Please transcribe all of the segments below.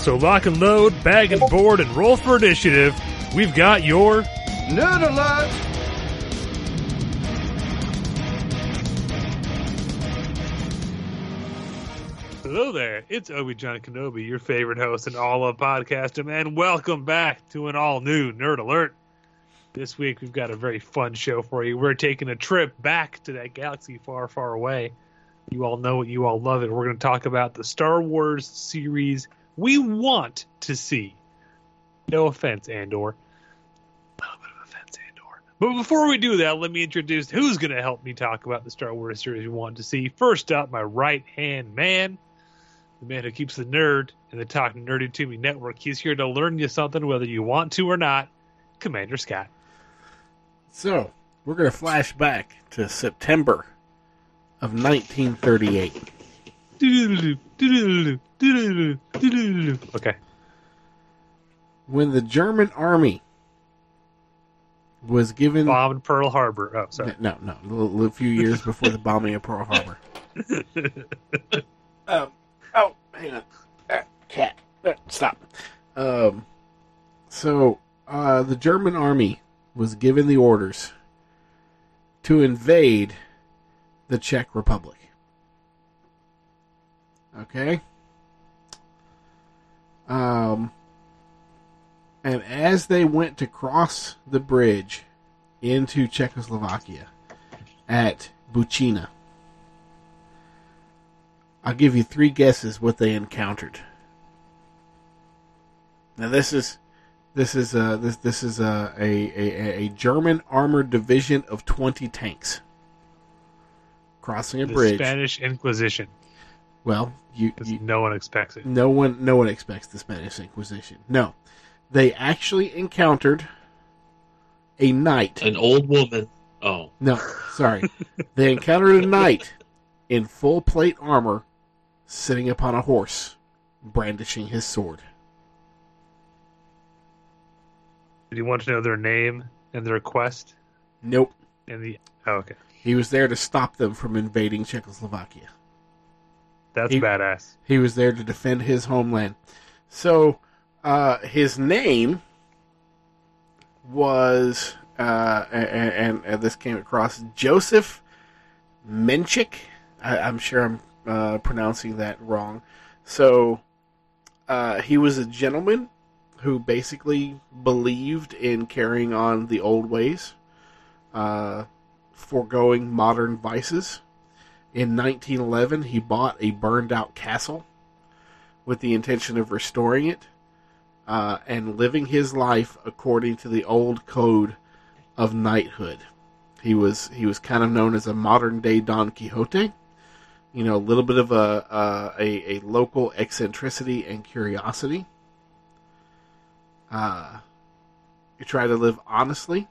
So lock and load, bag and board, and roll for initiative. We've got your Nerd alert! Hello there, it's Obi-John Kenobi, your favorite host and all of podcasting, and welcome back to an all-new Nerd Alert. This week we've got a very fun show for you. We're taking a trip back to that galaxy far, far away. You all know it, you all love it. We're going to talk about the Star Wars series we want to see. No offense, Andor. A little bit of offense, Andor. But before we do that, let me introduce who's going to help me talk about the Star Wars series we want to see. First up, my right hand man, the man who keeps the nerd in the Talk Nerdy to Me network. He's here to learn you something, whether you want to or not. Commander Scott. So, we're going to flash back to September of 1938. Okay. When the German army was given. Bombed Pearl Harbor. Oh, sorry. No, no, a, few years before the bombing of Pearl Harbor. um, oh, hang on. Cat. Stop. Um, so, uh, the German army was given the orders to invade the Czech Republic. Okay? Um, and as they went to cross the bridge into Czechoslovakia at Buchina, I'll give you three guesses what they encountered. Now this is this is uh, this this is uh, a, a a German armored division of twenty tanks crossing a The bridge. Spanish Inquisition. Well, you, 'cause you no one expects it. no one no one expects the Spanish Inquisition. No. They actually encountered a knight. An old woman. Oh, No, sorry. they encountered a knight in full plate armor sitting upon a horse brandishing his sword. Did you want to know their name and their quest? Nope. And the oh, okay, He was there to stop them from invading Czechoslovakia. That's He- badass. He was there to defend his homeland. So, uh, his name was, uh, and, and, and this came across Joseph Menchik. I, I'm sure I'm uh, pronouncing that wrong. So, uh, he was a gentleman who basically believed in carrying on the old ways, uh, foregoing modern vices. In 1911, he bought a burned out castle with the intention of restoring it uh, and living his life according to the old code of knighthood. He was he was kind of known as a modern day Don Quixote. You know, a little bit of a a, a local eccentricity and curiosity. Uh, he tried to live honestly.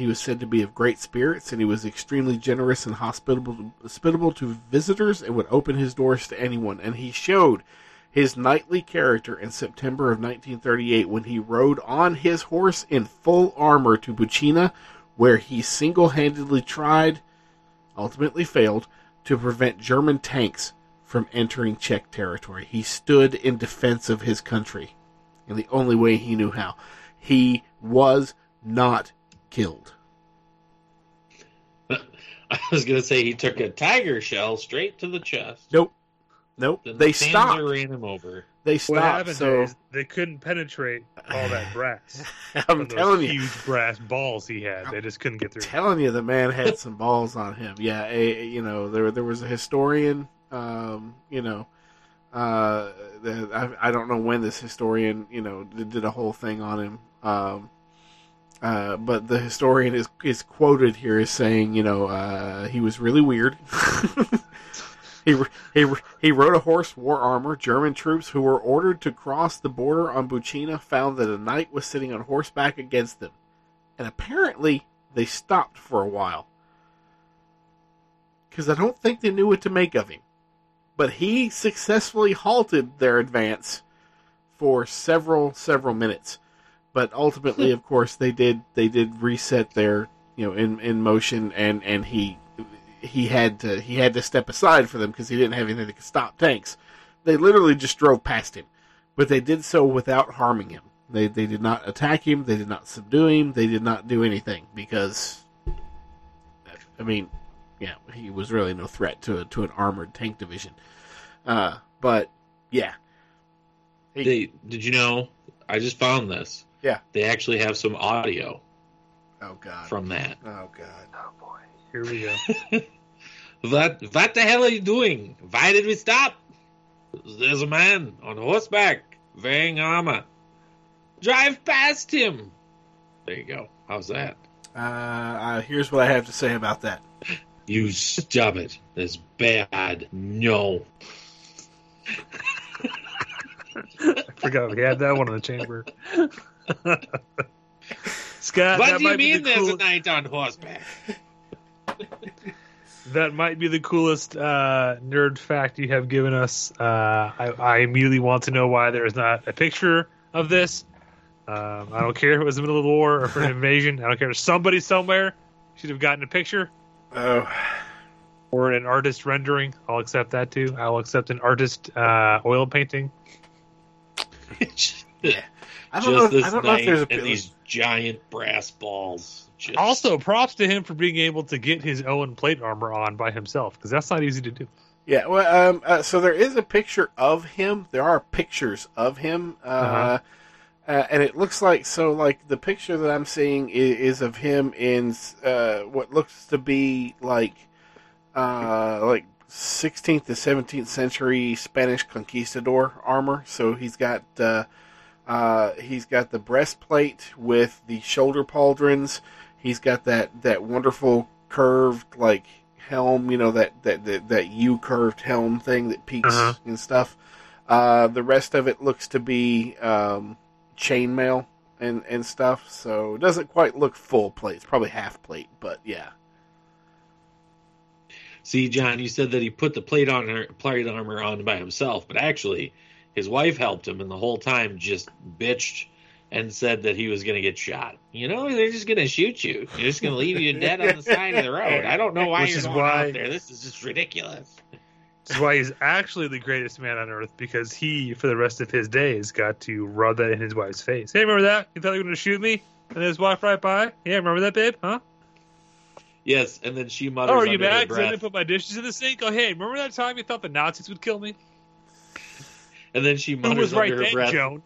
He was said to be of great spirits, and he was extremely generous and hospitable, hospitable to visitors, and would open his doors to anyone. And he showed his knightly character in September of 1938 when he rode on his horse in full armor to Buchina, where he single-handedly tried, ultimately failed, to prevent German tanks from entering Czech territory. He stood in defense of his country in the only way he knew how. He was not killed. I was gonna say he took a tiger shell straight to the chest. Nope. Nope. Then They the stopped. ran him over. They What stopped. happened So there is they couldn't penetrate all that brass. I'm From those telling you, huge brass balls he had. They just couldn't get through. telling you, the man had some balls on him. Yeah, a, you know, there there was a historian. Um, you know, uh, the, I, I don't know when this historian, you know, did, did a whole thing on him. Um, uh, but the historian is is quoted here as saying, you know, uh, he was really weird. he he he rode a horse, wore armor. German troops who were ordered to cross the border on Bucina found that a knight was sitting on horseback against them, and apparently they stopped for a while because I don't think they knew what to make of him. But he successfully halted their advance for several several minutes. But ultimately, of course, they did they did reset their you know in in motion, and and he he had to he had to step aside for them because he didn't have anything that could stop tanks. They literally just drove past him, but they did so without harming him. They they did not attack him. They did not subdue him. They did not do anything because, I mean, yeah, he was really no threat to a, to an armored tank division. Uh, but yeah, He- They, did you know? I just found this. Yeah. They actually have some audio oh god, from that. oh god, Oh boy, here we go. What what the hell are you doing? Why did we stop? There's a man on horseback wearing armor. Drive past him. There you go. How's that? uh, uh, here's what I have to say about that. You stop it. That's bad. No. I forgot we had that one in the chamber. Scott, what do you mean the there's cool- a knight on horseback? That might be the coolest uh, nerd fact you have given us. Uh, I, I immediately want to know why there is not a picture of this. Um, I don't care if it was in the middle of the war or for an invasion. I don't care. Somebody somewhere should have gotten a picture Oh, or an artist rendering. I'll accept that too. I'll accept an artist uh, oil painting. I don't Just know. If, this I don't know if there's a and these giant brass balls. Just, Also, props to him for being able to get his Owen plate armor on by himself because that's not easy to do. Yeah, well, um, uh, so there is a picture of him. There are pictures of him, uh, Uh-huh. uh, and it looks like so. Like the picture that I'm seeing is, is of him in uh, what looks to be like, uh, like 16th to 17th century Spanish conquistador armor. So he's got uh, he's got the breastplate with the shoulder pauldrons. He's got that that wonderful curved like helm, you know that that that, that U curved helm thing that peaks Uh-huh. and stuff. Uh, the rest of it looks to be um, chainmail and and stuff, so it doesn't quite look full plate. It's probably half plate, but yeah. See, John, you said that he put the plate on plate armor on by himself, but actually, his wife helped him, and the whole time just bitched and said that he was going to get shot. You know, they're just going to shoot you. They're just going to leave you dead on the side of the road. I don't know why Which you're going why- out there. This is just ridiculous. Which is why he's actually the greatest man on earth because he, for the rest of his days, got to rub that in his wife's face. Hey, remember that? You thought you were going to shoot me? And his wife right by? Yeah, remember that, babe? Huh? Yes, and then she mutters Oh, are you mad because I didn't put my dishes in the sink? Oh, hey, remember that time you thought the Nazis would kill me? And then she Who mutters was right under her then, breath. Joan?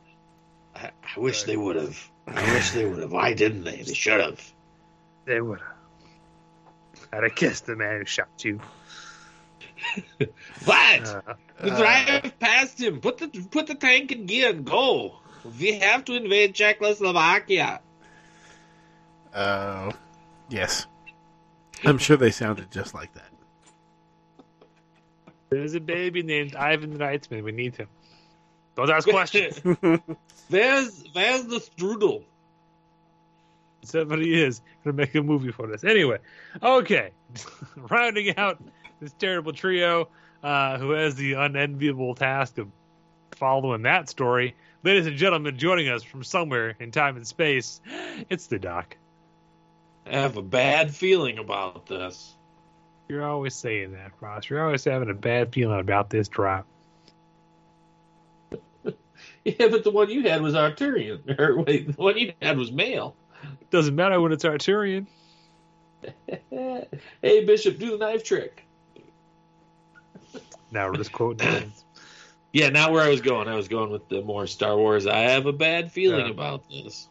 I, I wish they would have. I wish they would have. Why didn't they? They should have. They would have. I'd have kissed the man who shot you. What? Uh, Drive past him. Put the put the tank in gear and go. We have to invade Czechoslovakia. Uh, yes, I'm sure they sounded just like that. there's a baby named Ivan Reitzman. We need him. Don't ask questions. Where's where's the strudel? Somebody is to make a movie for this. Anyway, okay. Rounding out this terrible trio uh, who has the unenviable task of following that story. Ladies and gentlemen, joining us from somewhere in time and space, it's the Doc. I have a bad feeling about this. You're always saying that, Ross. You're always having a bad feeling about this drop. Yeah, but the one you had was Arcturian. Or wait, the one you had was male. Doesn't matter when it's Arcturian. hey, Bishop, do the knife trick. Now we're just quoting. Yeah, not where I was going. I was going with the more Star Wars. I have a bad feeling Yeah. about this.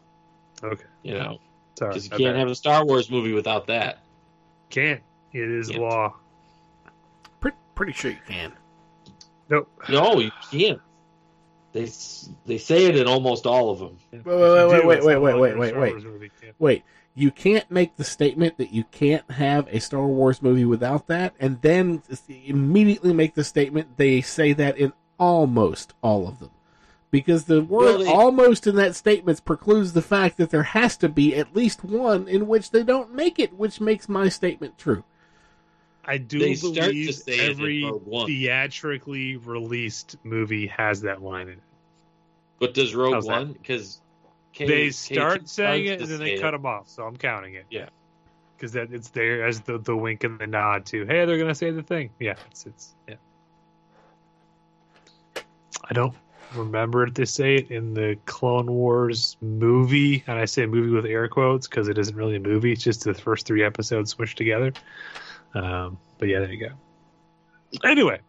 Okay. You know, because you my can't bad. have a Star Wars movie without that. Can't. It is Can't. law. Pretty, pretty sure you can. Nope. No, you can't. They they say it in almost all of them. Wait, wait, wait, wait, wait, wait, wait, wait, wait, wait. Wars movie. Can't. Wait, you can't make the statement that you can't have a Star Wars movie without that, and then immediately make the statement they say that in almost all of them. Because the word Well, they- almost in that statement precludes the fact that there has to be at least one in which they don't make it, which makes my statement true. I do They believe every theatrically released movie has that line in it. But does Rogue How's? One? Because they start saying it and then they cut them off, so I'm counting it. Yeah. because that it's there as the the wink and the nod to hey they're gonna say the thing. Yeah, it's it's yeah. I don't remember if they say it in the Clone Wars movie, and I say movie with air quotes because it isn't really a movie; it's just the first three episodes smushed together. Um, but yeah, there you go. Anyway,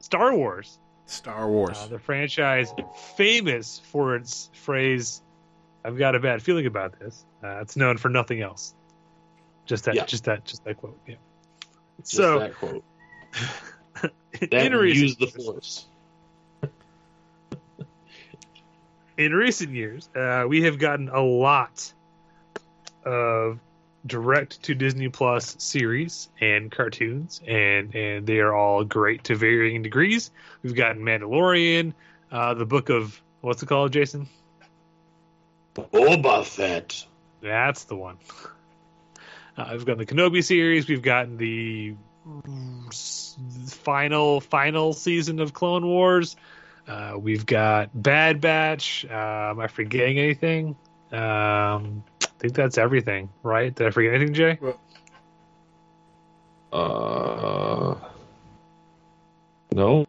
Star Wars. Star Wars. Uh, the franchise, famous for its phrase, "I've got a bad feeling about this." Uh, it's known for nothing else. Just that, Yeah. just that, just that quote. Yeah. Just so, that quote. That use the force. in recent years, uh, we have gotten a lot of direct to Disney Plus series and cartoons, and and they are all great to varying degrees. We've gotten Mandalorian, uh, the book of what's it called, Jason? Boba Fett. That's the one. Uh, we've gotten the Kenobi series. We've gotten the mm, final final season of Clone Wars. Uh, we've got Bad Batch. Uh, am I forgetting anything? Um, I think that's everything, right? Did I forget anything, Jay? Uh, no.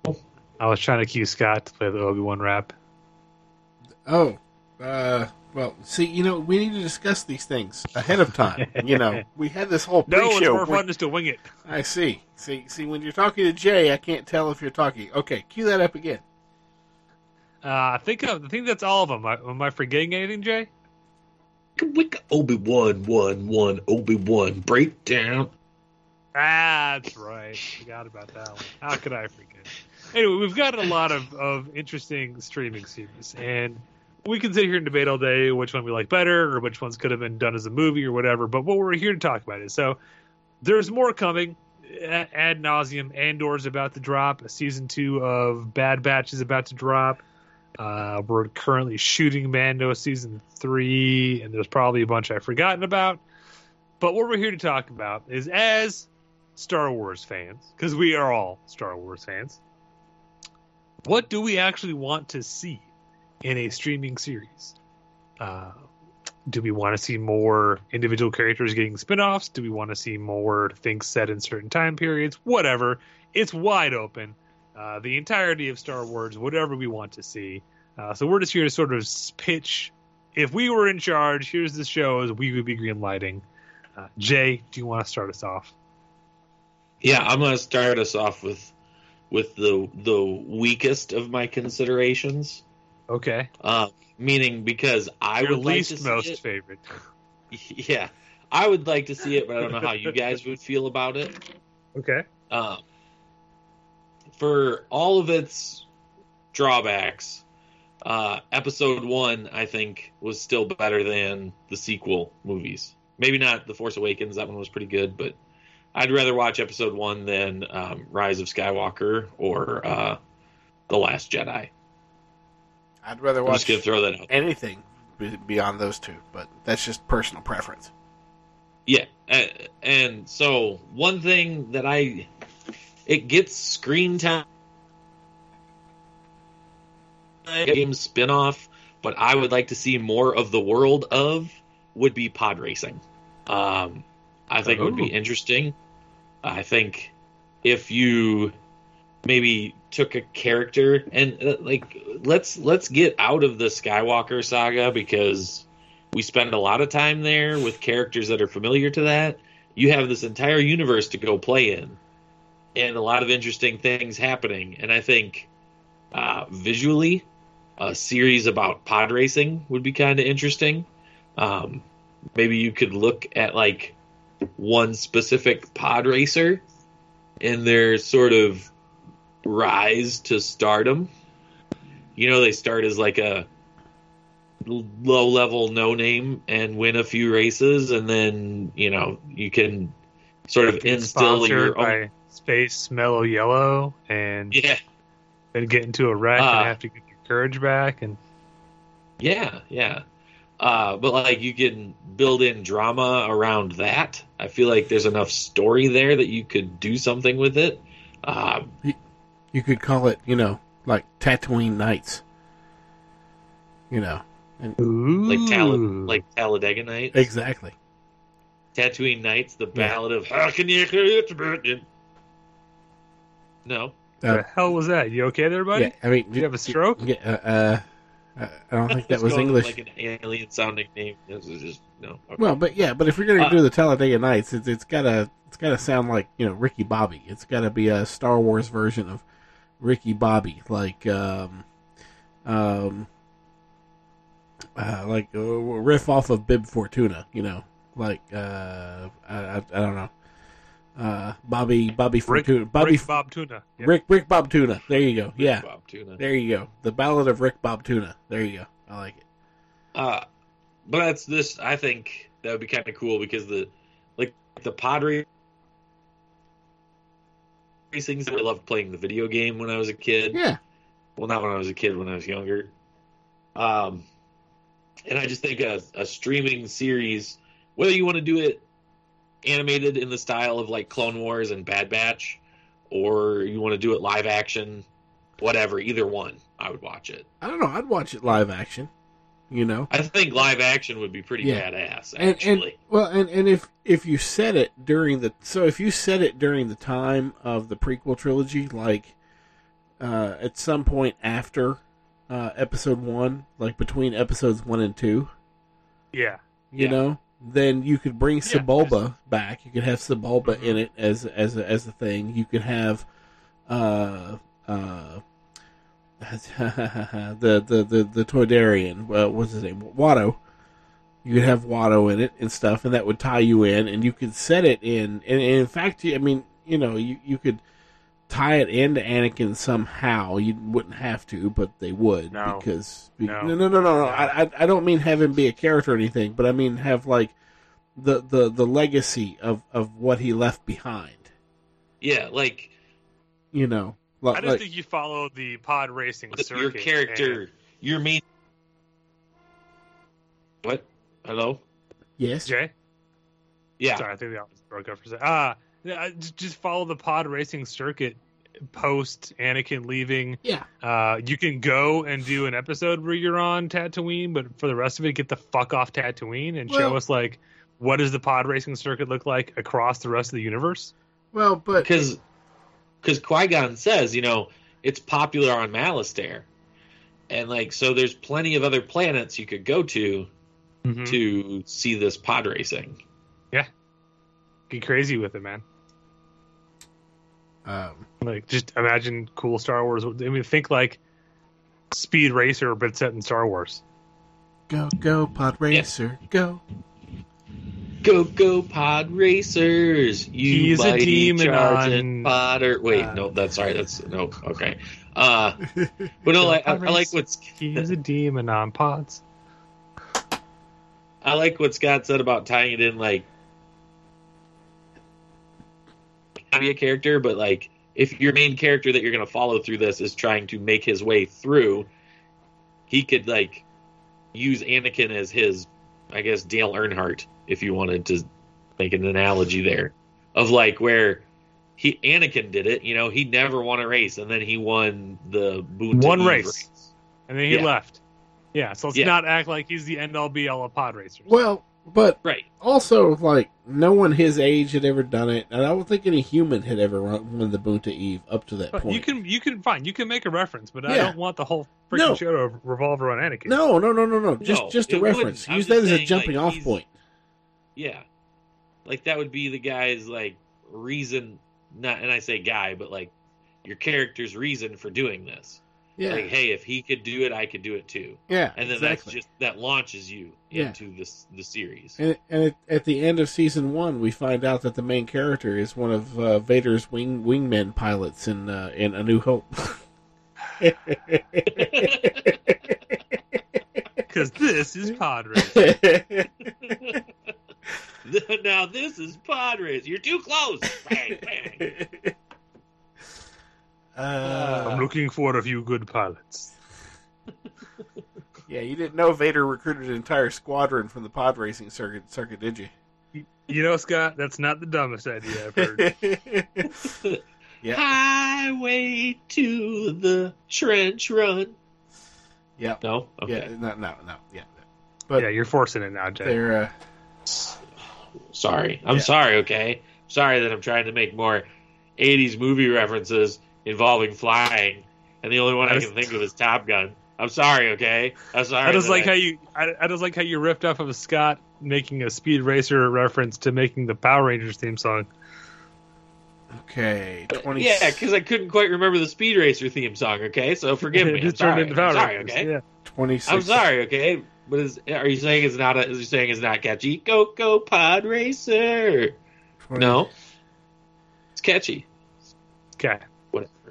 I was trying to cue Scott to play the Obi Wan rap. Oh, uh, well, see, you know, we need to discuss these things ahead of time. you know, we had this whole pre-show. No, it's pre-show. more We- fun just to wing it. I see. See, see, when you're talking to Jay, I can't tell if you're talking. Okay, cue that up again. Uh, I think I think that's all of them. Am I forgetting anything, Jay? Obi Wan, one, one, Obi Wan breakdown. That's right. Forgot about that one. How could I forget? Anyway, we've got a lot of, of interesting streaming series, and we can sit here and debate all day which one we like better or which ones could have been done as a movie or whatever. But what we're here to talk about is so there's more coming ad nauseum. Andor's about to drop. Season two of Bad Batch is about to drop. Uh, we're currently shooting Mando season three, and there's probably a bunch I've forgotten about. But what we're here to talk about is as Star Wars fans, because we are all Star Wars fans, what do we actually want to see in a streaming series? Uh, do we want to see more individual characters getting spin offs? Do we want to see more things set in certain time periods? Whatever. It's wide open. Uh, the entirety of Star Wars, whatever we want to see. Uh, so we're just here to sort of pitch. If we were in charge, here's the shows we would be green lighting. Uh, Jay, do you want to start us off? Yeah, I'm gonna start us off with with the the weakest of my considerations. Okay. Uh, meaning because I Your would like least to see most it. favorite. Yeah, I would like to see it, but I don't know how you guys would feel about it. Okay. Um, for all of its drawbacks, uh, episode one, I think, was still better than the sequel movies. Maybe not The Force Awakens, that one was pretty good, but I'd rather watch episode one than um, Rise of Skywalker or uh, The Last Jedi. I'd rather I'm just watch to throw that out. anything beyond those two, but that's just personal preference. Yeah, and so one thing that I it gets screen time game spin-off, but I would like to see more of the world of would be pod racing. Um, I think it would be interesting. I think if you maybe took a character and uh, like let's let's get out of the Skywalker saga because we spend a lot of time there with characters that are familiar to that. You have this entire universe to go play in, and a lot of interesting things happening. And I think uh, visually, a series about pod racing would be kind of interesting. Um, maybe you could look at like one specific pod racer and their sort of rise to stardom. You know, they start as like a low level no name and win a few races, and then you know you can sort of instill your own. By Space Mellow Yellow, and Yeah, then get into a wreck Ah. and have to get your courage back. And yeah, yeah. Uh, but like you can build in drama around that. I feel like there's enough story there that you could do something with it. Um, You could call it, you know, like Tatooine Nights. You know, and, like Tal- like Talladega Nights, exactly. Tatooine Nights, the Ballad of How Can You Hit the No, What the hell was that? You okay there, buddy? Yeah, I mean, Did you have a stroke? Yeah, uh, uh, uh, I don't think that was English. Like an alien sounding name. This is just no. Okay. Well, but yeah, but if you're gonna Uh, do the Talladega Nights, it's, it's gotta it's gotta sound like you know Ricky Bobby. It's gotta be a Star Wars version of Ricky Bobby, like um, um, uh, like uh, riff off of Bib Fortuna. You know, like uh, I, I, I don't know, uh, Bobby Bobby Rick, Fortuna, Bobby Rick Bob Tuna. Yep. Rick Rick Bob Tuna. There you go. Yeah, Bob Tuna. there you go. The Ballad of Rick Bob Tuna. There you go. I like it. Uh, but that's this. I think that would be kind of cool because the like the pod ra- racings. I loved playing the video game when I was a kid. Yeah. Well, not when I was a kid. When I was younger. Um, and I just think a, a streaming series, whether you want to do it animated in the style of like Clone Wars and Bad Batch, or you want to do it live action, whatever. Either one, I would watch it. I don't know. I'd watch it live action. You know. I think live action would be pretty Yeah. badass. and, Actually, and well and, and if if you set it during the so if you set it during the time of the prequel trilogy like uh at some point after uh episode one like between episodes one and two Yeah. you Yeah. know then you could bring Yeah, Sebulba back you could have Sebulba in it as as a, as a thing you could have uh uh the the the the Toydarian, uh, what's his name, Watto. You could have Watto in it and stuff, and that would tie you in, and you could set it in. And, and in fact, I mean, you know, you you could tie it into Anakin somehow. You wouldn't have to, but they would No. because No. no, no, no, no, no. I, I I don't mean have him be a character or anything, but I mean have like the the the legacy of of what he left behind. yeah, like You know, I don't like- think you follow the pod racing circuit. your character, your main. What? Hello? yes, Jay? Yeah, Sorry, I think the office broke up for a second. Ah, yeah, I- just just follow the pod racing circuit post Anakin leaving. yeah. Uh, you can go and do an episode where you're on Tatooine, but for the rest of it, get the fuck off Tatooine and show us like what does the pod racing circuit look like across the rest of the universe. Well, but because because Qui Gon says, you know, it's popular on Malastare, and like so, there's plenty of other planets you could go to Mm-hmm. to see this pod racing. Get crazy with it, man. um, Like, just imagine cool Star Wars. I mean, think like Speed Racer, but set in Star Wars. Go, go, pod racer, go. Go go pod racers! You He's a demon on- podder. Wait, uh, no, that's sorry. That's no. Okay, uh, but no, like, I, I like what's He's a demon on pods. I like what Scott said about tying it in like be a character, but like if your main character that you're going to follow through this is trying to make his way through, he could like use Anakin as his, I guess Dale Earnhardt, if you wanted to make an analogy there, of like where he Anakin did it. You know, he never won a race, and then he won the Boonta One Eve race. And then he Yeah. left. Yeah, so let's Yeah. not act like he's the end all be all of pod racers. Well, but Right. also like no one his age had ever done it, and I don't think any human had ever run, won the Boonta Eve up to that But point. you can you can fine you can make a reference, but I don't want the whole freaking No. show to revolve around Anakin. no, no, no, no, no. Just No, just a reference. Use that as a jumping like, off point. Yeah. Like that would be the guy's like reason not and I say guy, but like your character's reason for doing this. Yeah. Like, hey, if he could do it, I could do it too. Yeah, And then exactly. that's just that launches you Yeah. into this the series. And, and at, at the end of season one, we find out that the main character is one of uh, Vader's wing wingmen pilots in uh, in A New Hope. Because this is pod race. now this is pod race. You're too close. Bang, bang. Uh, I'm looking for a few good pilots. yeah, you didn't know Vader recruited an entire squadron from the pod racing circuit, circuit did you? You know, Scott, that's not the dumbest idea I've heard. yeah, Highway to the trench run. yeah, No? Okay. yeah. No, no, no. Yeah, but yeah, you're forcing it now, Jay. they're uh, Sorry. I'm Yeah. sorry, okay? Sorry that I'm trying to make more 80s movie references involving flying, and the only one I, I can think of is Top Gun. I'm sorry, okay? I'm sorry. I just that like how you. I, I just like how you ripped off of Scott making a Speed Racer reference to making the Power Rangers theme song. okay. Twenty. Yeah, because I couldn't quite remember the Speed Racer theme song, okay? So forgive me. It I'm just turned sorry. into Power I'm sorry, Rangers. okay? Yeah. twenty six. I'm sorry, okay? But is, are you saying it's not a, is you saying it's not catchy? Go go pod racer. No. It's catchy. Okay.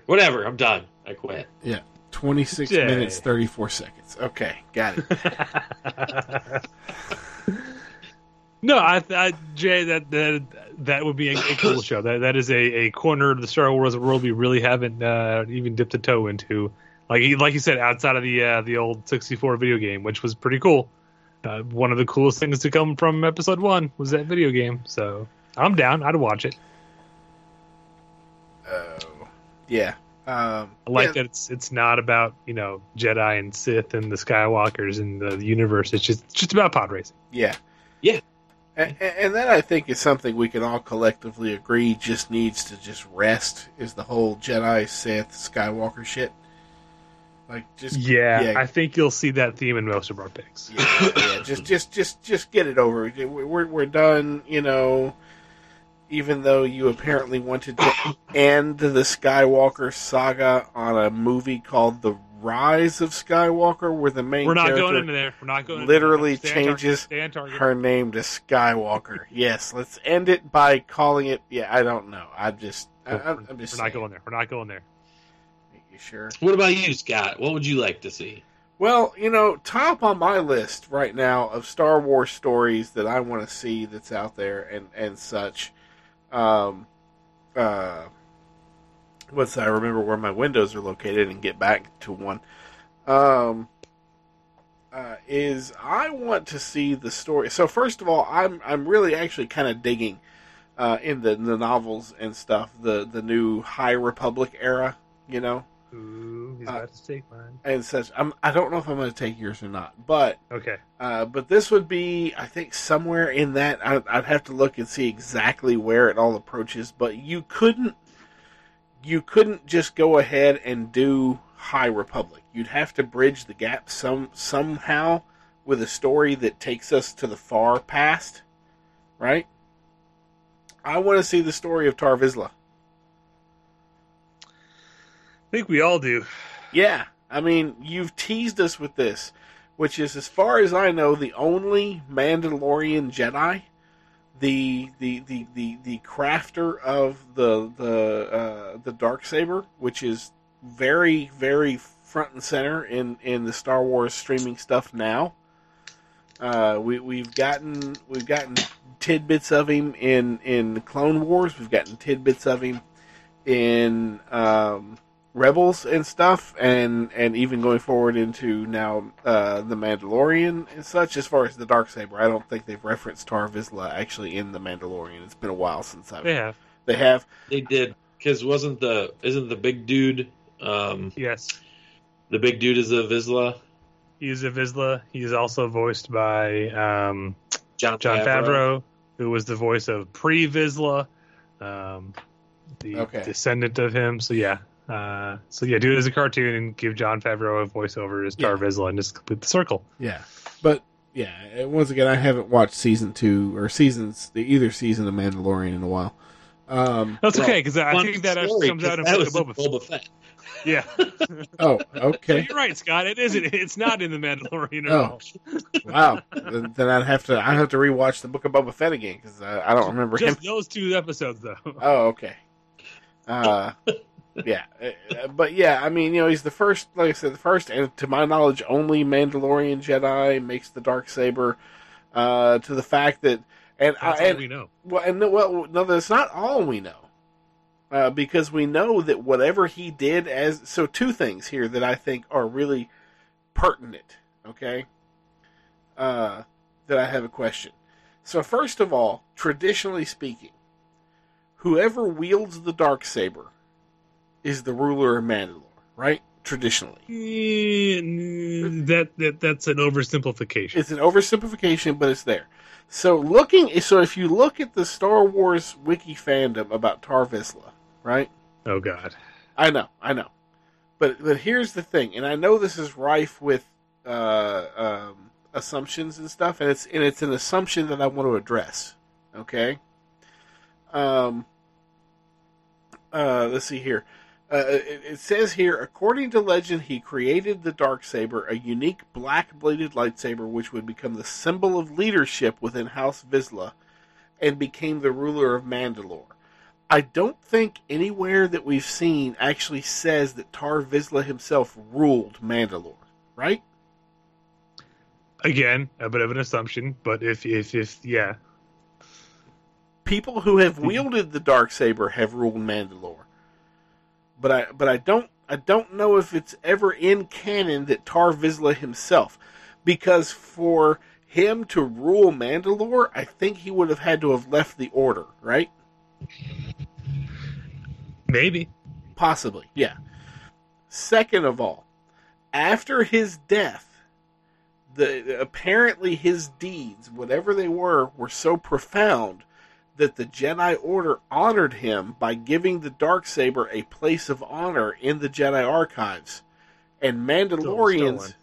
Whatever. Whatever. I'm done. I quit. Yeah, twenty six Jay. minutes thirty four seconds. Okay, got it. no, I, I Jay, that that that would be a, a cool show. That that is a, a corner of the Star Wars world we really haven't uh, even dipped a toe into. Like you- like you said, outside of the uh, the old 64 video game, which was pretty cool. Uh, one of the coolest things to come from Episode One was that video game. So I'm down. I'd watch it. Oh, yeah. Um, I like yeah, that it's it's not about you know Jedi and Sith and the Skywalkers and the, universe. It's just it's just about pod racing. Yeah. Yeah. And, and that I think is something we can all collectively agree just needs to just rest is the whole Jedi, Sith, Skywalker shit. Like just Yeah, yeah, I think you'll see that theme in most of our picks. yeah, yeah, just just just just get it over. We're we're done, you know. Even though you apparently wanted to end the Skywalker saga on a movie called The Rise of Skywalker, where the main We're not character going into there. We're not going. literally into there. Stay changes Stay on target. her name to Skywalker. yes, let's end it by calling it. Yeah, I don't know. I just, I, We're, I'm I'm just we're not going there. We're not going there. You sure? What about you, Scott? What would you like to see? Well, you know, top on my list right now of Star Wars stories that I want to see that's out there and and such. Um, uh, once I remember where my windows are located and get back to one. Um, uh, is I want to see the story. So first of all, I'm I'm really actually kind of digging uh, in the the novels and stuff the the new High Republic era. You know, Ooh, he's Uh, about to take mine. and such. I'm, I don't know if I'm going to take yours or not, but Okay. uh, but this would be, I think, somewhere in that. I, I'd have to look and see exactly where it all approaches. But you couldn't, you couldn't just go ahead and do High Republic. You'd have to bridge the gap some somehow with a story that takes us to the far past, right? I want to see the story of Tar Vizsla. I think we all do. Yeah, I mean, you've teased us with this, which is, as far as I know, the only Mandalorian Jedi, the the the the, the crafter of the the uh, the dark saber, which is very very front and center in in the Star Wars streaming stuff now. Uh, we we've gotten we've gotten tidbits of him in in Clone Wars. We've gotten tidbits of him in um, Rebels and stuff, and and even going forward into now uh, the Mandalorian and such. As far as the dark saber, I don't think they've referenced Tar Vizsla actually in the Mandalorian. It's been a while since I've. They have. They have. They did because wasn't the isn't the big dude um Yes. the big dude is a Vizsla He's a Vizsla. He's also voiced by um, John Jon Favreau, who was the voice of Pre Vizsla, um, the Okay. descendant of him. So yeah, uh, so yeah, do it as a cartoon and give Jon Favreau a voiceover as Tar Yeah. Vizsla and just complete the circle. Yeah, but yeah, once again, I haven't watched season two or seasons the either season of Mandalorian in a while. Um, That's Well, okay because I think that story, actually comes out in 'cause that Book was of in Boba Fett. Boba Yeah. Oh, So okay. you're right, Scott. It isn't. It's not in the Mandalorian at Oh. all. Wow. then, then I'd have to. I have to rewatch the Book of Boba Fett again because I, I don't remember him. Those two episodes, though. Oh, okay. Uh, yeah, Uh, but yeah, I mean, you know, he's the first, like I said, the first, and to my knowledge, only Mandalorian Jedi makes the dark saber. Uh, to the fact that, and That's I, and we know. well, and no, well, no, that's not all we know. Uh, because we know that whatever he did as so two things here that I think are really pertinent, okay? Uh, that I have a question. So first of all, traditionally speaking, whoever wields the dark saber is the ruler of Mandalore, right? Traditionally. Mm, That that that's an oversimplification. It's an oversimplification, but it's there. So looking, so if you look at the Star Wars wiki fandom about Tar Vizsla, right? Oh God. I know, I know, but but here's the thing, and I know this is rife with uh, um, assumptions and stuff, and it's and it's an assumption that I want to address. Okay. Um. Uh, let's see here. Uh, it, it says here, according to legend, he created the dark saber, a unique black-bladed lightsaber, which would become the symbol of leadership within House Vizsla, and became the ruler of Mandalore. I don't think anywhere that we've seen actually says that Tar Vizsla himself ruled Mandalore, right? Again, a bit of an assumption, but if if if yeah, People who have wielded the dark saber have ruled Mandalore, but I but I don't I don't know if it's ever in canon that Tar Vizsla himself, because for him to rule Mandalore, I think he would have had to have left the Order, right? maybe. Possibly, yeah. Second of all, after his death, the apparently his deeds, whatever they were, were so profound that the Jedi Order honored him by giving the dark saber a place of honor in the Jedi archives, and Mandalorians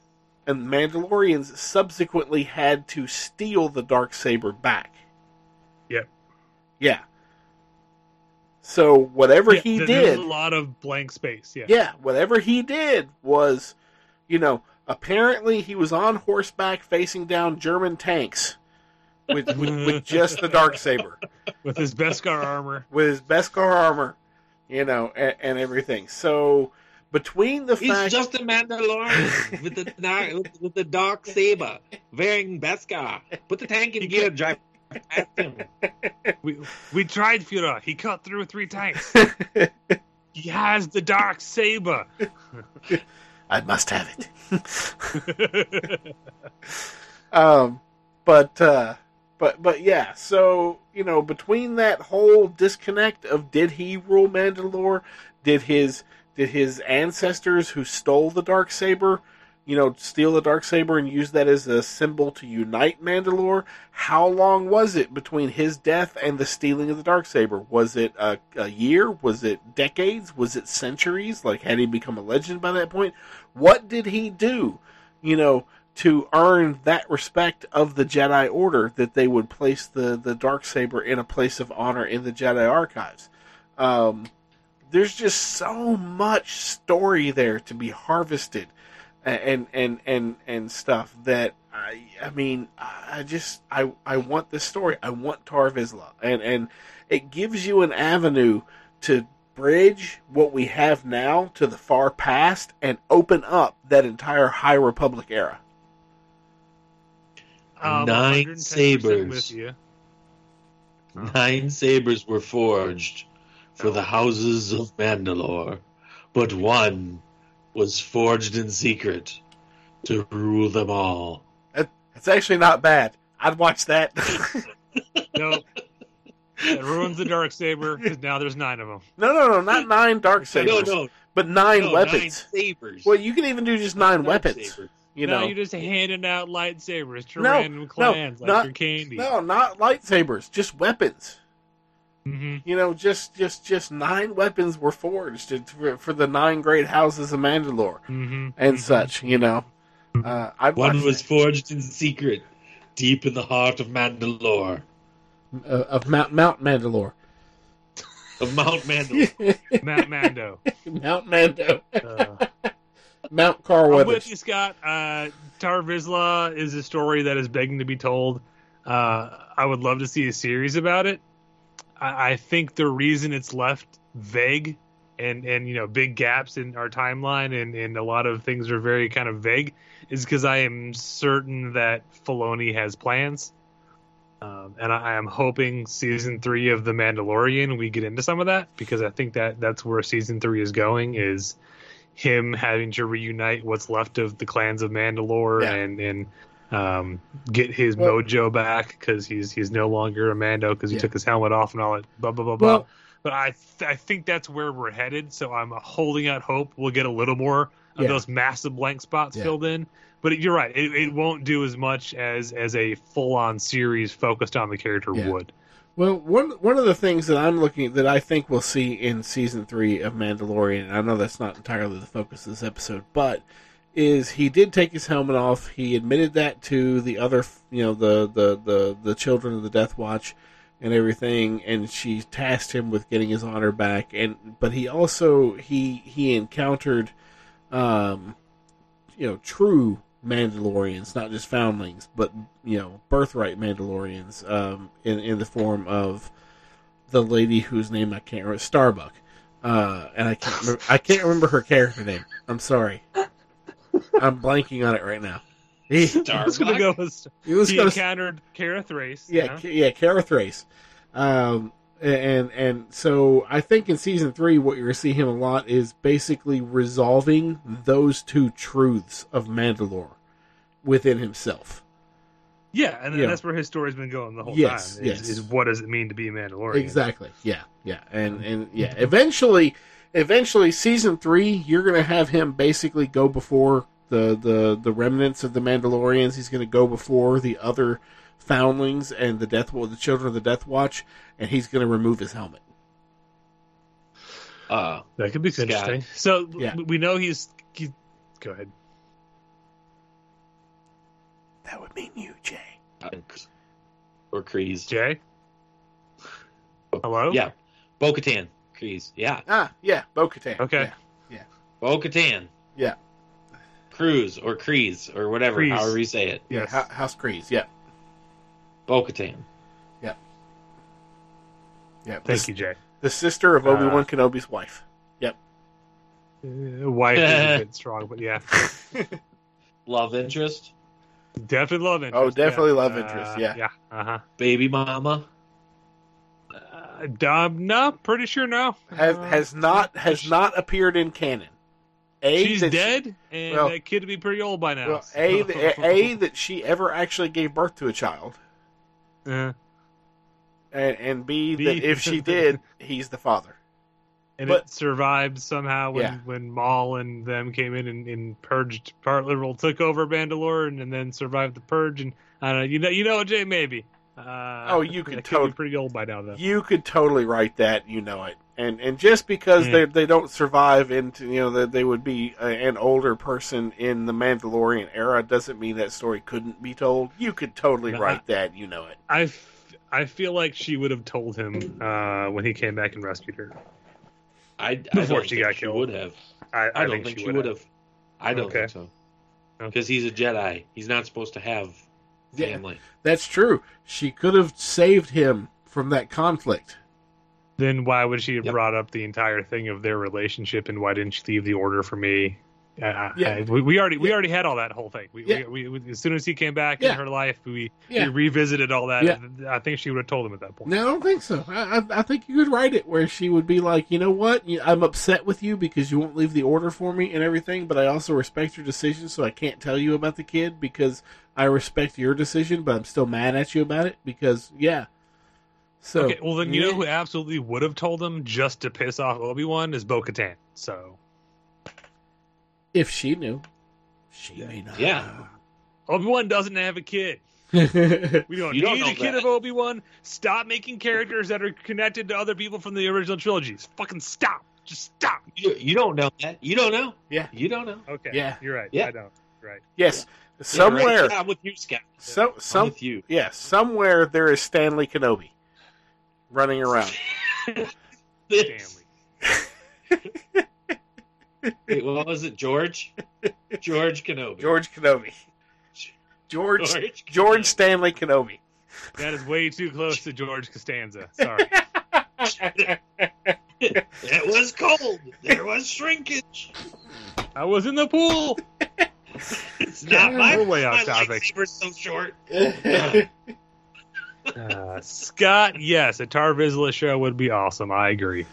and Mandalorians subsequently had to steal the dark saber back. Yep. Yeah. So whatever Yeah, he did, a lot of blank space. Yeah. yeah, whatever he did was, you know, apparently he was on horseback facing down German tanks with with, with just the dark saber, With his Beskar armor. with his Beskar armor, you know, and, and everything. So between the He's fact, just a Mandalorian with the na- with, with the dark saber, wearing Beskar. Put the tank in gear, drive. We we tried Führer. He cut through three tanks. he has the dark saber. I must have it. um, but uh, but but yeah. So you know, between that whole disconnect of did he rule Mandalore? Did his did his ancestors who stole the dark saber, you know, steal the dark saber and use that as a symbol to unite Mandalore? How long was it between his death and the stealing of the dark saber? Was it a, a year? Was it decades? Was it centuries? Like had he become a legend by that point? What did he do? You know, to earn that respect of the Jedi Order that they would place the the dark saber in a place of honor in the Jedi archives. Um, there's just so much story there to be harvested, and and and and stuff that I I mean I just I I want this story. I want Tar and and it gives you an avenue to bridge what we have now to the far past and open up that entire High Republic era. Um, Nine sabers. With you. Nine sabers were forged for the houses of Mandalore, but one was forged in secret to rule them all. That, that's actually not bad. I'd watch that. Nope. It ruins the dark saber because now there's nine of them. no, no, no, not nine dark sabers, No, no, but nine no, weapons. Nine sabers. Well, you can even do just nine Nine weapons. sabers. You now know, you're just handing out lightsabers to No, random no, clans like not- your candy. no, not lightsabers, just weapons. hmm You know, just just just nine weapons were forged for, for the nine great houses of Mandalore hmm and such. You know, uh, I'd One was that. forged in secret, deep in the heart of Mandalore. uh, of Mount Mount Mandalore. of Mount Mandalore. Matt Mando. Mount Mando, Uh, Mount Carl I'm with you, Scott. Uh, Tar Vizsla is a story that is begging to be told. Uh, I would love to see a series about it. I, I think the reason it's left vague and and you know big gaps in our timeline and and a lot of things are very kind of vague is because I am certain that Filoni has plans. Um, and I, I am hoping season three of The Mandalorian we get into some of that because I think that that's where season three is going is him having to reunite what's left of the clans of Mandalore Yeah. and and um, get his Well- mojo back because he's he's no longer a Mando because he Yeah. took his helmet off and all that blah blah blah blah. Well- but I th- I think that's where we're headed. So I'm holding out hope we'll get a little more of Yeah. those massive blank spots Yeah. filled in. But you're right; it, it won't do as much as as a full on series focused on the character Yeah. would. Well, one one of the things that I'm looking that I think we'll see in season three of Mandalorian, and I know that's not entirely the focus of this episode, but is he did take his helmet off. He admitted that to the other, you know, the the the the children of the Death Watch and everything, and she tasked him with getting his honor back. And but he also he he encountered, um, you know, true Mandalorians, not just foundlings, but you know, birthright Mandalorians, um, in in the form of the lady whose name I can't remember, Starbuck, uh, and I can't remember, I can't remember her character name. I'm sorry, I'm blanking on it right now. He, I was gonna go with he was he gonna- encountered Kara Thrace. yeah, Ca- yeah, Kara Thrace. Um, and and so I think in season three, what you're gonna see him a lot is basically resolving those two truths of Mandalore within himself. Yeah, and Yeah. that's where his story's been going the whole Yes, time. Is, yes. is what does it mean to be a Mandalorian? Exactly. Yeah, yeah, and and yeah. Eventually, eventually, season three, you're gonna have him basically go before the the the remnants of the Mandalorians. He's gonna go before the other foundlings and the Death the children of the Death Watch, and he's gonna remove his helmet. Uh, That could be Scott. interesting. So Yeah. we know he's, he Go ahead. That would mean you, Jay. or Kreese. Jay. Hello. Yeah, Bo Katan. Kreese. Yeah, Ah, yeah, Bo Katan. Okay. Yeah. Bo Katan. Yeah. Cruz or Kreese or whatever, Kreese. however you say it. Yeah, Yes. House Kreese. Yeah, Bo Katan. yeah. Thank the, you, Jay. The sister of Obi Wan Uh, Kenobi's wife. Yep. Uh, wife is a bit strong, but yeah, Love interest. definitely love interest. Oh, definitely yeah. love interest, Uh, yeah. yeah. Uh huh. Baby mama. Uh, Dom, no, pretty sure no. Has Uh, has not has not appeared in canon. A She's that she- dead, and well- that kid would be pretty old by now. well, a, that- a that she ever actually gave birth to a child, Uh, and, and B, B- that if she did, he's the father. and But- it survived somehow when Yeah. when Maul and them came in and, and purged part liberal took over Mandalore and, and then survived the purge and I don't know you know you know Jay maybe. Uh, Oh, you could kid pretty old by now though. You could totally write that, you know it. And and just because Yeah. they they don't survive into you know that they would be a, an older person in the Mandalorian era doesn't mean that story couldn't be told. You could totally No, write that, you know it. I, f- I feel like she would have told him uh, when he came back and rescued her. I, I Before don't she think got she killed. would have. I, I, don't think, she would have. I don't Okay. think so. Because he's a Jedi. He's not supposed to have Yeah. family. That's true. She could have saved him from that conflict. Then why would she have Yep. brought up the entire thing of their relationship and why didn't she leave the order for me? Uh, Yeah. I- we, we already we Yeah. already had all that whole thing. We, Yeah. we, we, as soon as he came back Yeah. in her life, we, we revisited all that. Yeah. I think she would have told him at that point. No, I don't think so. I, I, I think you could write it where she would be like, you know what, I'm upset with you because you won't leave the order for me and everything, but I also respect your decision, so I can't tell you about the kid because I respect your decision, but I'm still mad at you about it because, yeah. So, okay, well then you yeah. know who absolutely would have told him just to piss off Obi Wan is Bo Katan. So if she knew, she may not. Yeah. Obi Wan doesn't have a kid. We don't You need don't a kid that. of Obi Wan. Stop making characters that are connected to other people from the original trilogies. Fucking stop. Just stop. You, you don't know that. You don't know. Yeah. You don't know. Okay. Yeah. You're right. Yeah. I don't. Right. yes, Yeah, somewhere, right. Yeah, I'm with you, Scott. so, I'm some, with you. yeah, somewhere there is Stanley Kenobi running around. The. Stanley. Wait, what was it? George? George Kenobi. George Kenobi. George George George, Kenobi. Stanley Kenobi. That is way too close to George Costanza. Sorry. it was cold. There was shrinkage. I was in the pool. It's not my We're way off my topic. lightsaber's so short. Uh, Scott, yes, a Tar Vizsla show would be awesome. I agree.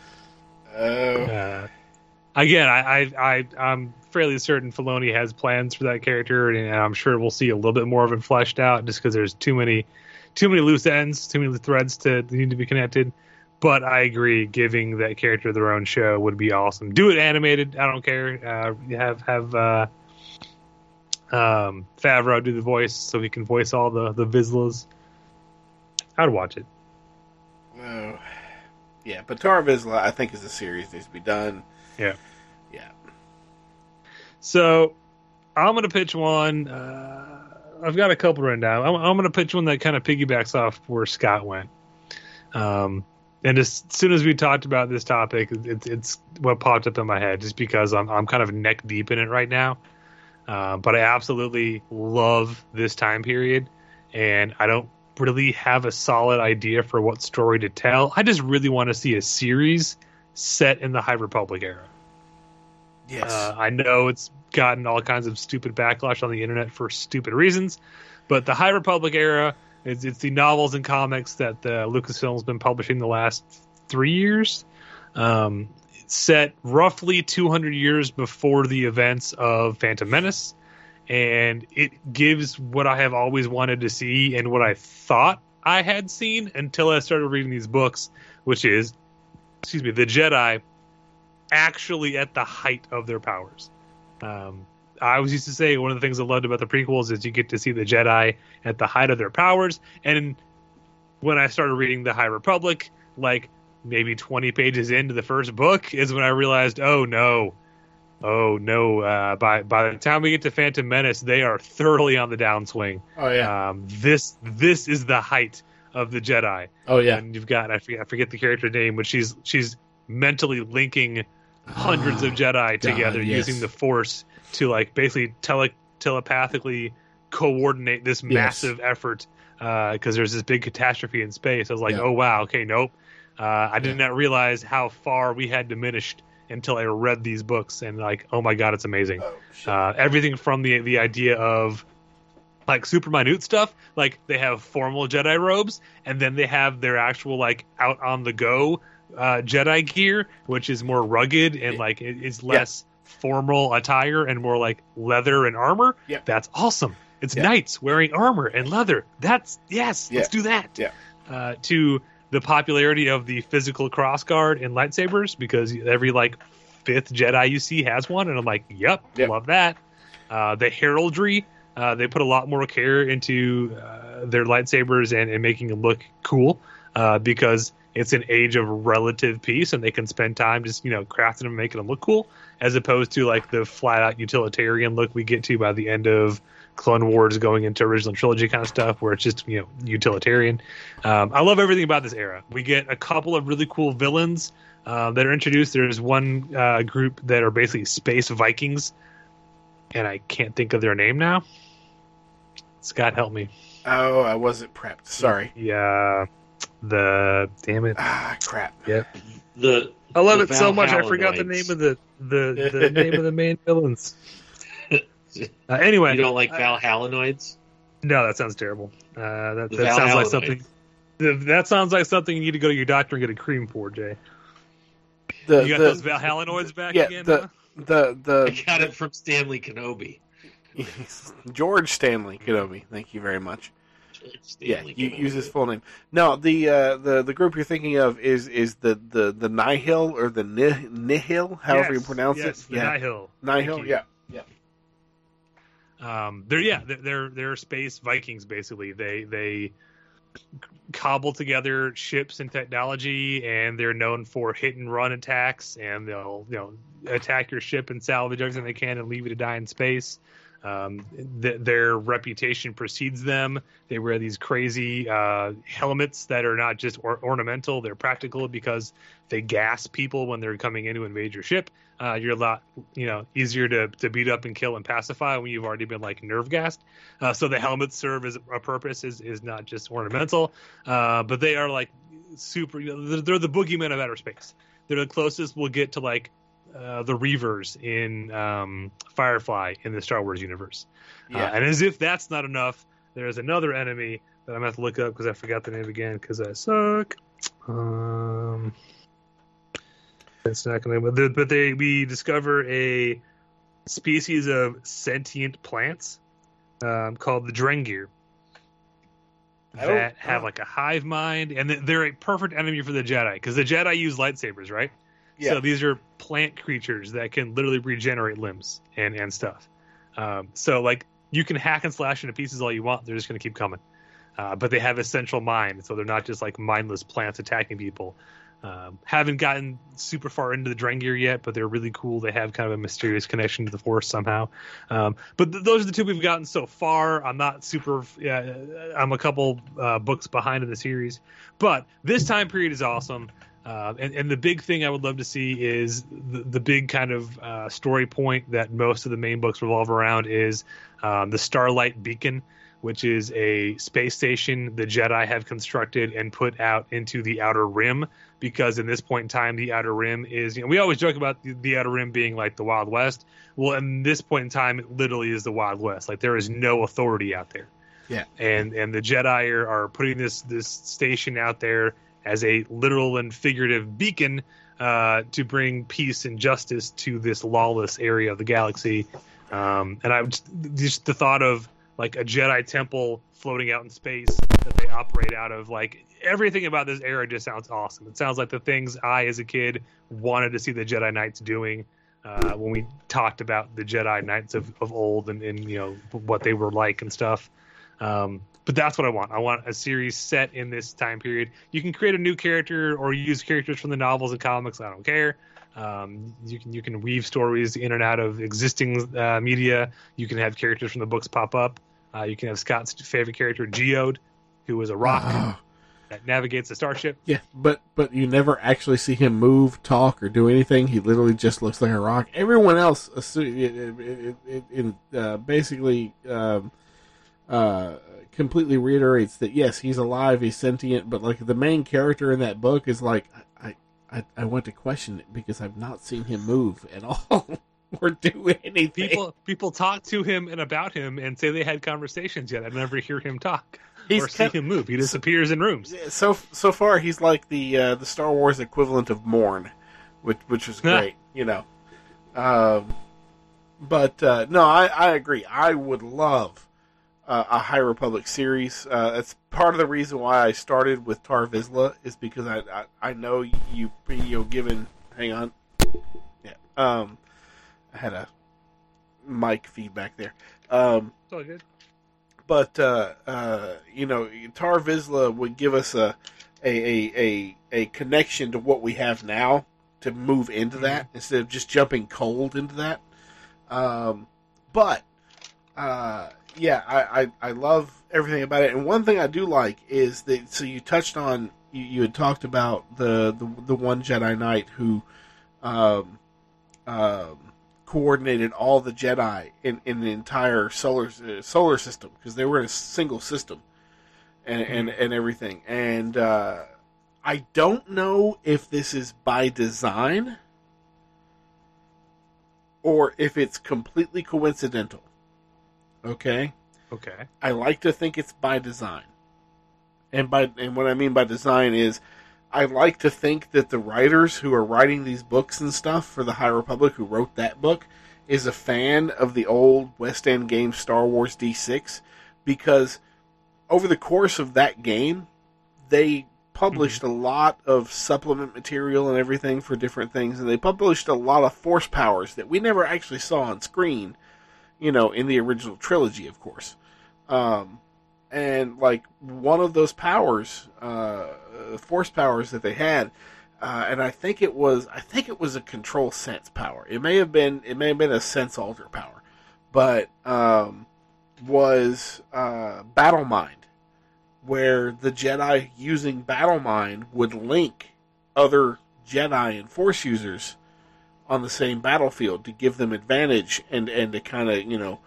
Oh, Uh, again, I, I, I, I'm fairly certain Filoni has plans for that character, and I'm sure we'll see a little bit more of it fleshed out, just because there's too many, too many loose ends, too many threads to need to be connected. But I agree, giving that character their own show would be awesome. Do it animated. I don't care. Uh, have have uh, um, Favreau do the voice, so he can voice all the the Vizslas. I'd watch it. oh. yeah. But Tar Vizsla, I think, is a series needs to be done. Yeah. Yeah. So I'm going to pitch one. Uh, I've got a couple written down. I'm, I'm going to pitch one that kind of piggybacks off where Scott went. Um, and as soon as we talked about this topic, it, it's what popped up in my head just because I'm, I'm kind of neck deep in it right now. Uh, but I absolutely love this time period. And I don't really have a solid idea for what story to tell. I just really want to see a series set in the High Republic era. Yes. Uh, I know it's gotten all kinds of stupid backlash on the internet for stupid reasons, but the High Republic era is it's the novels and comics that the Lucasfilm's been publishing the last three years. Um, it's set roughly 200 years before the events of Phantom Menace, and it gives what I have always wanted to see and what I thought I had seen until I started reading these books, which is, excuse me, the Jedi actually at the height of their powers. Um, I always used to say one of the things I loved about the prequels is you get to see the Jedi at the height of their powers. And when I started reading the High Republic, like maybe 20 pages into the first book, is when I realized, oh no, oh no. Uh, by by the time we get to Phantom Menace, they are thoroughly on the downswing. oh yeah. Um, this this is the height of the Jedi. oh yeah. And you've got I forget, I forget the character name, but she's she's mentally linking hundreds of Jedi together yes. using the Force to like basically tele- telepathically coordinate this massive effort because there's this big catastrophe in space. I was like, Yeah. oh wow, okay, nope. Uh, I did not realize how far we had diminished until I read these books, and like, oh my god, it's amazing. Oh. Uh, everything from the the idea of like super minute stuff, like they have formal Jedi robes, and then they have their actual like out on the go uh, Jedi gear, which is more rugged and like it is less formal attire and more like leather and armor. Yeah. That's awesome. It's Yeah. knights wearing armor and leather. That's yes, let's do that. Yeah. Uh, to the popularity of the physical cross guard and lightsabers because every like fifth Jedi you see has one, and I'm like, yep, Yep. love that. Uh, the heraldry, uh, they put a lot more care into uh, their lightsabers and, and making them look cool uh, because it's an age of relative peace, and they can spend time just you know crafting them, making them look cool, as opposed to like the flat out utilitarian look we get to by the end of Clone Wars, going into original trilogy kind of stuff, where it's just you know utilitarian. Um, I love everything about this era. We get a couple of really cool villains uh, that are introduced. There's one uh, group that are basically space Vikings, and I can't think of their name now. Scott, help me. Oh, I wasn't prepped. Sorry. Yeah, the damn it. Ah, crap. Yep. The I love it so much. I forgot the name of the the, the name of the main villains. Uh, anyway, you don't like Valhallanoids? no, that sounds terrible. Uh, that that sounds like something. That sounds like something you need to go to your doctor and get a cream for, Jay. The, You got the, those Valhallanoids back yeah, again? the, huh? the I the got it from Stanley Kenobi. George Stanley Kenobi. Thank you very much. Yeah, you use his full name. No, the uh, the the group you're thinking of is is the the the Nihil or the Nihil, however you pronounce yes, it. The yeah, Nihil. Nihil. Yeah, Um, they're yeah, they're, they're space Vikings basically. They they cobble together ships and technology, and they're known for hit and run attacks, and they'll you know attack your ship and salvage everything they can and leave you to die in space. Um, th- their reputation precedes them. They wear these crazy uh, helmets that are not just or- ornamental; they're practical because they gas people when they're coming in to invade your ship. Uh, you're a lot, you know, easier to, to beat up and kill and pacify when you've already been like nerve gassed. Uh, so the helmets serve as a purpose is is not just ornamental, uh, but they are like super. You know, they're, they're the boogeymen of outer space. They're the closest we'll get to like uh, the Reavers in um, Firefly in the Star Wars universe. Yeah. Uh, and as if that's not enough, there's another enemy that I'm gonna have to look up because I forgot the name again because I suck. Um, it's not gonna. But, but they we discover a species of sentient plants um, called the Drengir that have oh. like a hive mind, and they're a perfect enemy for the Jedi because the Jedi use lightsabers, right? Yeah. So these are plant creatures that can literally regenerate limbs and and stuff. Um, so like you can hack and slash into pieces all you want; they're just going to keep coming. Uh, but they have a central mind, so they're not just like mindless plants attacking people. Um, haven't gotten super far into the Drengir yet, but they're really cool. They have kind of a mysterious connection to the Force somehow. Um, but th- those are the two we've gotten so far. I'm not super. Yeah, I'm a couple uh, books behind in the series, but this time period is awesome. Uh, and, and the big thing I would love to see is the, the big kind of uh, story point that most of the main books revolve around is um, the Starlight Beacon, which is a space station the Jedi have constructed and put out into the Outer Rim. Because in this point in time, the Outer Rim is, you know, we always joke about the, the Outer Rim being like the Wild West. Well, in this point in time, it literally is the Wild West. Like there is no authority out there Yeah. and and the Jedi are, are putting this this station out there as a literal and figurative beacon uh, to bring peace and justice to this lawless area of the galaxy. Um, and I just, just the thought of like a Jedi temple floating out in space that they operate out of, like everything about this era just sounds awesome. It sounds like the things I, as a kid, wanted to see the Jedi Knights doing. Uh, when we talked about the Jedi Knights of, of old and, and you know what they were like and stuff, um, but that's what I want. I want a series set in this time period. You can create a new character or use characters from the novels and comics. I don't care. Um, you can you can weave stories in and out of existing uh, media. You can have characters from the books pop up. Uh, you can have Scott's favorite character Geode, who is a rock Ah. that navigates the starship. Yeah, but but you never actually see him move, talk, or do anything. He literally just looks like a rock. Everyone else, it, uh, basically, um, uh, completely reiterates that yes, he's alive, he's sentient, but like the main character in that book is like, I, I, I want to question it because I've not seen him move at all or do anything. People people talk to him and about him and say they had conversations. Yet I never hear him talk He's or see him move. He disappears in rooms. so so far he's like the uh, the Star Wars equivalent of Morn, which which was great, you know. Um, but uh, no, I, I agree. I would love uh, a High Republic series. Uh, that's part of the reason why I started with Tar Vizsla is because I I, I know you you know given. Hang on, yeah. Um, I had a mic feedback there. Um, It's all good. but uh, uh, you know, Tar Vizsla would give us a a, a a a connection to what we have now to move into that instead of just jumping cold into that. Um, but uh, yeah, I, I I love everything about it, and one thing I do like is that so you touched on you, you had talked about the, the the one Jedi Knight who um, um, coordinated all the Jedi in, in the entire solar uh, solar system because they were in a single system and and, and everything. And uh, I don't know if this is by design or if it's completely coincidental. Okay, Okay. I like to think it's by design, and by and what I mean by design is. I like to think that the writers who are writing these books and stuff for the High Republic, who wrote that book, is a fan of the old West End game Star Wars D6 because over the course of that game, they published mm-hmm. a lot of supplement material and everything for different things, and they published a lot of force powers that we never actually saw on screen, you know, in the original trilogy, of course. Um, and like one of those powers, uh, force powers that they had, uh, and I think it was I think it was a control sense power. It may have been it may have been a sense alter power, but um, was uh, Battle Mind, where the Jedi using Battle Mind would link other Jedi and Force users on the same battlefield to give them advantage and and to kind of you know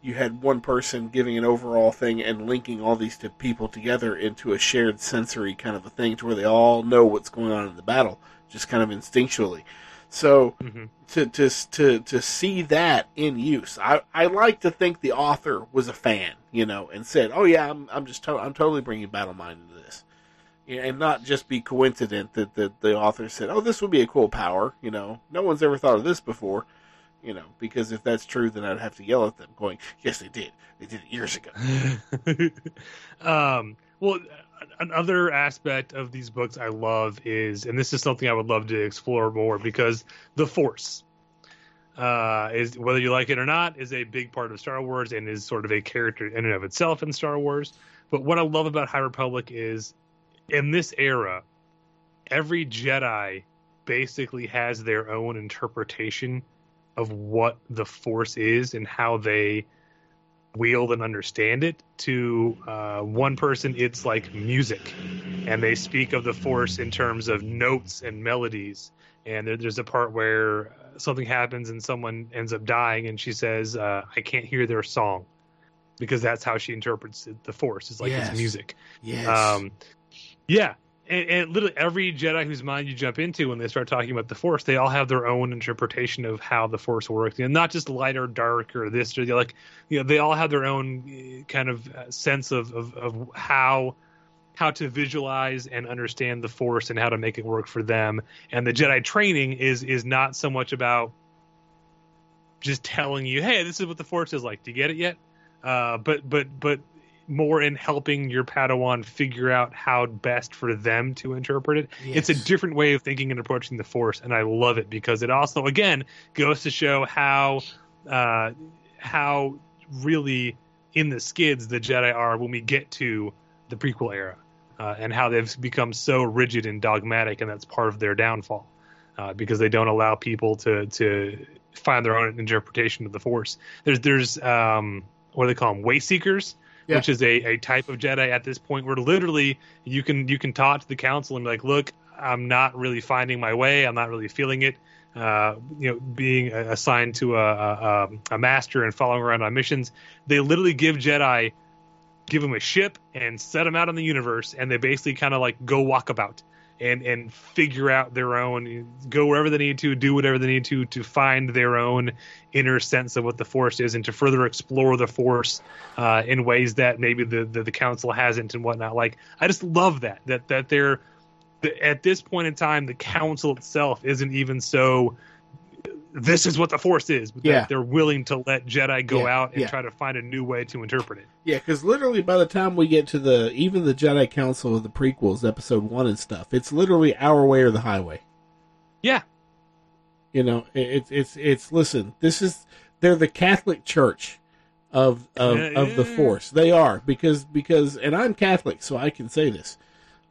you had one person giving an overall thing and linking all these to people together into a shared sensory kind of a thing to where they all know what's going on in the battle just kind of instinctually so Mhm. to, to to to see that in use I, I like to think the author was a fan you know and said oh yeah i'm, I'm just to- i'm totally bringing battle mind into this and not just be coincident that, that the author said oh this would be a cool power you know no one's ever thought of this before you know, because if that's true, then I'd have to yell at them, going, "Yes, they did. They did it years ago." um, well, another aspect of these books I love is, and this is something I would love to explore more because the Force uh, is, whether you like it or not, is a big part of Star Wars and is sort of a character in and of itself in Star Wars. But what I love about High Republic is, in this era, every Jedi basically has their own interpretation of what the Force is and how they wield and understand it to uh, one person it's like music and they speak of the force in terms of notes and melodies and there, there's a part where something happens and someone ends up dying and she says uh, i can't hear their song because that's how she interprets it, the force it's like Yes. it's music Yes. um, yeah, and, and literally every Jedi whose mind you jump into when they start talking about the Force, they all have their own interpretation of how the Force works, and not just light or dark or this or the like. You know, they all have their own uh, kind of uh, sense of, of of how how to visualize and understand the Force and how to make it work for them. And the Jedi training is is not so much about just telling you, hey, this is what the Force is like. Do you get it yet? Uh, but but but more in helping your Padawan figure out how best for them to interpret it. It's a different way of thinking and approaching the Force, and I love it because it also, again, goes to show how uh, how really in the skids the Jedi are when we get to the prequel era, uh, and how they've become so rigid and dogmatic, and that's part of their downfall uh, because they don't allow people to to find their own interpretation of the Force. There's there's um, what do they call them? Way seekers Yeah. which is a, a type of Jedi at this point where literally you can you can talk to the council and be like, look, I'm not really finding my way. I'm not really feeling it. Uh, you know, being assigned to a, a, a master and following around on missions, they literally give Jedi, give them a ship and set them out in the universe, and they basically kind of like go walkabout and and figure out their own, go wherever they need to, do whatever they need to to find their own inner sense of what the Force is, and to further explore the Force uh, in ways that maybe the, the the council hasn't and whatnot. Like I just love that that that they're at this point in time the council itself isn't even so. This is what the Force is. But Yeah. they're willing to let Jedi go Yeah, out and yeah. try to find a new way to interpret it. Yeah, because literally by the time we get to the even the Jedi Council of the prequels, Episode One and stuff, it's literally our way or the highway. Yeah, You know, it's it's it's listen. This is they're the Catholic Church of of, of the Force. They are because because and I'm Catholic, so I can say this.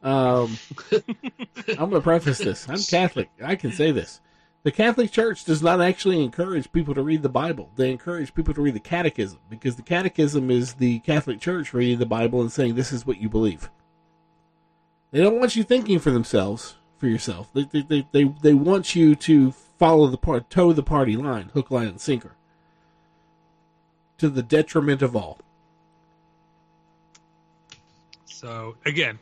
Um, I'm gonna preface this. I'm Catholic. I can say this. The Catholic Church does not actually encourage people to read the Bible. They encourage people to read the Catechism because the Catechism is the Catholic Church reading the Bible and saying this is what you believe. They don't want you thinking for themselves, for yourself. They they they, they, they want you to follow the part, toe the party line, hook, line, and sinker, to the detriment of all. So again,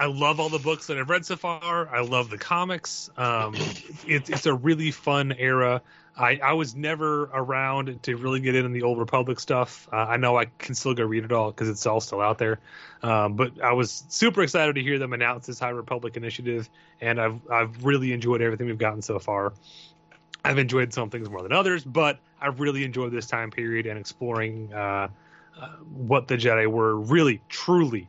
I love all the books that I've read so far. I love the comics. Um, it's it's a really fun era. I, I was never around to really get into the old Republic stuff. Uh, I know I can still go read it all because it's all still out there. Um, but I was super excited to hear them announce this High Republic initiative, and I've I've really enjoyed everything we've gotten so far. I've enjoyed some things more than others, but I've really enjoyed this time period and exploring uh, uh, what the Jedi were really, truly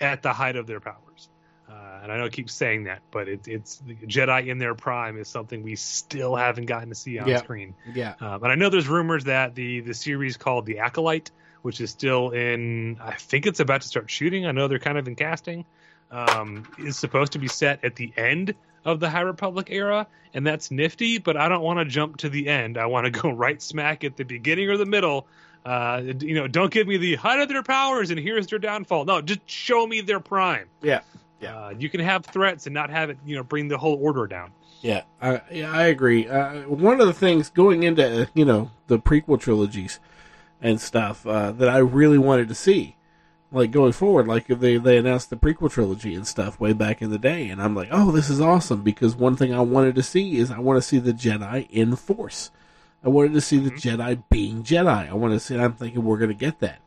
at the height of their powers. Uh, and I know I keep saying that, but it, it's the Jedi in their prime is something we still haven't gotten to see on Yeah. screen. Yeah. Um, and I know there's rumors that the the series called The Acolyte, which is still in, I think it's about to start shooting. I know they're kind of in casting. Um, is supposed to be set at the end of the High Republic era, and that's nifty. But I don't want to jump to the end. I want to go right smack at the beginning or the middle. Uh, you know, don't give me the height of their powers and here's their downfall. No, just show me their prime. Yeah, yeah. Uh, you can have threats and not have it, you know, bring the whole order down. Yeah, I, yeah, I agree. Uh, one of the things going into uh, you know the prequel trilogies and stuff uh, that I really wanted to see, like going forward, like if they they announced the prequel trilogy and stuff way back in the day, and I'm like, oh, this is awesome because one thing I wanted to see is I want to see the Jedi in Force. I wanted to see the Jedi being Jedi. I want to see. I'm thinking we're going to get that.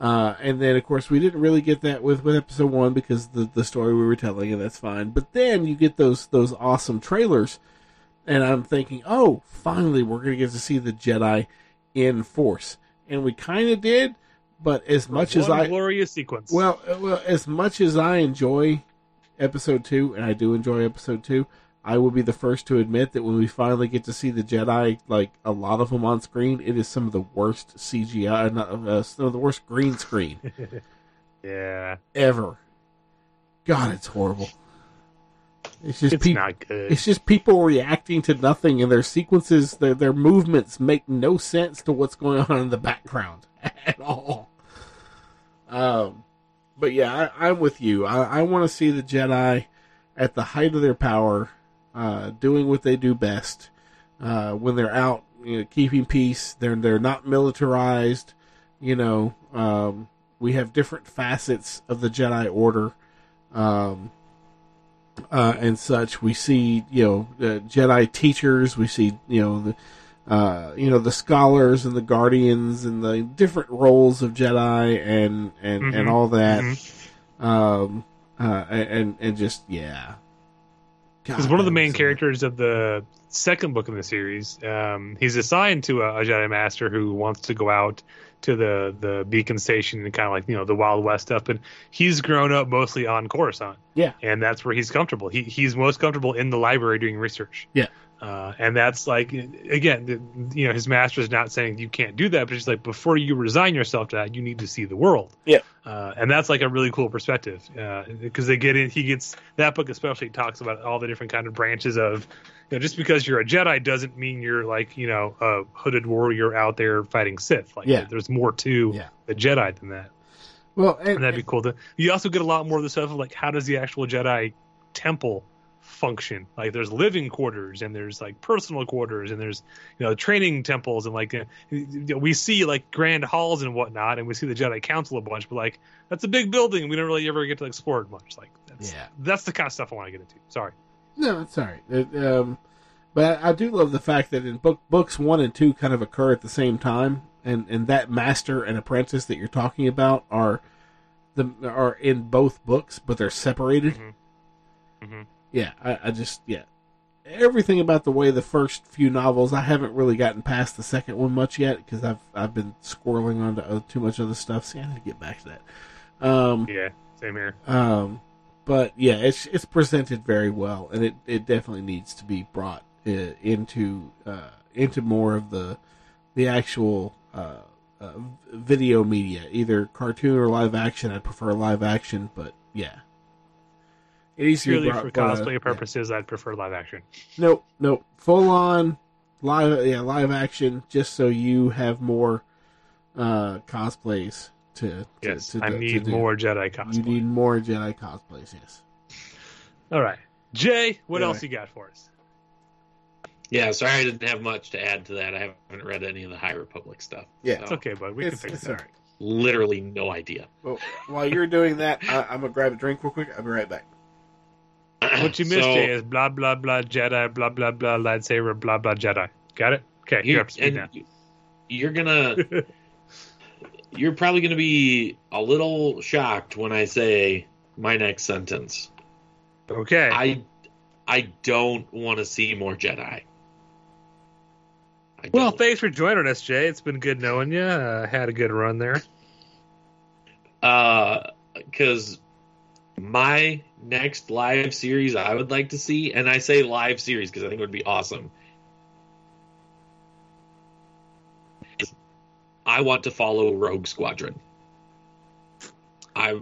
Uh, and then, of course, we didn't really get that with, with episode one because the the story we were telling, and that's fine. But then you get those those awesome trailers, and I'm thinking, oh, finally, we're going to get to see the Jedi in Force, and we kind of did. But as much as I glorious sequence. well, uh, well, as much as I enjoy episode two, and I do enjoy episode two, I will be the first to admit that when we finally get to see the Jedi, like a lot of them on screen, it is some of the worst CGI, not uh, some of the worst green screen yeah, ever. God, it's horrible. It's just it's peop- not good. It's just people reacting to nothing, and their sequences, their their movements make no sense to what's going on in the background at all. Um, but yeah, I, I'm with you. I, I want to see the Jedi at the height of their power, uh, doing what they do best. Uh, when they're out, you know, keeping peace, they're they're not militarized. You know, um, we have different facets of the Jedi Order. Um, uh, and such. We see, you know, the Jedi teachers. We see, you know, the, uh, you know, the scholars and the guardians and the different roles of Jedi and and and Mhm. all that. Mhm. Um, uh, and and just yeah. Because one of the main characters of the second book in the series, um, he's assigned to a, a Jedi Master who wants to go out to the the beacon station and kind of like you know the Wild West stuff. But he's grown up mostly on Coruscant, Yeah, and that's where he's comfortable. He he's most comfortable in the library doing research. yeah, Uh, and that's like again, you know, his master is not saying you can't do that, but he's like before you resign yourself to that, you need to see the world. yeah. Uh, and that's like a really cool perspective because they get in. He gets that book especially talks about all the different kind of branches of. You know, just because you're a Jedi doesn't mean you're like you know a hooded warrior out there fighting Sith. Like Yeah. there's more to Yeah. the Jedi than that. Well, and, And that'd be cool. To, you also get a lot more of the stuff of like how does the actual Jedi temple function? Like there's living quarters and there's like personal quarters and there's you know training temples and like uh, you know, we see like grand halls and whatnot and we see the Jedi Council a bunch, but like that's a big building. We don't really ever get to explore it much. Like that's Yeah. that's the kind of stuff I want to get into. Sorry. No, it's all right. It, um, but I, I do love the fact that in book books one and two kind of occur at the same time, and, and that master and apprentice that you're talking about are the are in both books, but they're separated. Mm-hmm. Yeah, I, I just yeah, everything about the way the first few novels. I haven't really gotten past the second one much yet because I've I've been squirreling onto uh, too much other stuff. See, I need to get back to that. Um, Yeah, same here. um, but yeah, it's it's presented very well, and it, it definitely needs to be brought uh, into uh, into more of the the actual uh, uh, video media, either cartoon or live action. I prefer live action, but yeah, it needs to be Purely brought- for brought, cosplay yeah. purposes, I'd prefer live action. Nope, nope, full on live, yeah, live action, just so you have more uh, cosplays to. to Yes, to, I to need do. more Jedi cosplay. You need more Jedi cosplays. Yes. All right, Jay, what Yeah. else you got for us? Yeah, sorry I didn't have much to add to that. I haven't read any of the High Republic stuff. Yeah. So, It's okay, bud. We It's- can fix it's it. all right. Literally no idea. Well, while you're doing that, I, I'm gonna grab a drink real quick. I'll be right back. What you missed, So- Jay, is blah blah blah Jedi, blah blah blah lightsaber, blah blah Jedi. Got it? Okay, You- you're up to speed and you're gonna you're probably gonna be a little shocked when I say my next sentence. Okay. I I don't want to see more Jedi. Well, thanks for joining us, Jay. It's been good knowing you. Uh, had a good run there. Uh, because my next live series I would like to see, and I say live series because I think it would be awesome. I want to follow Rogue Squadron. I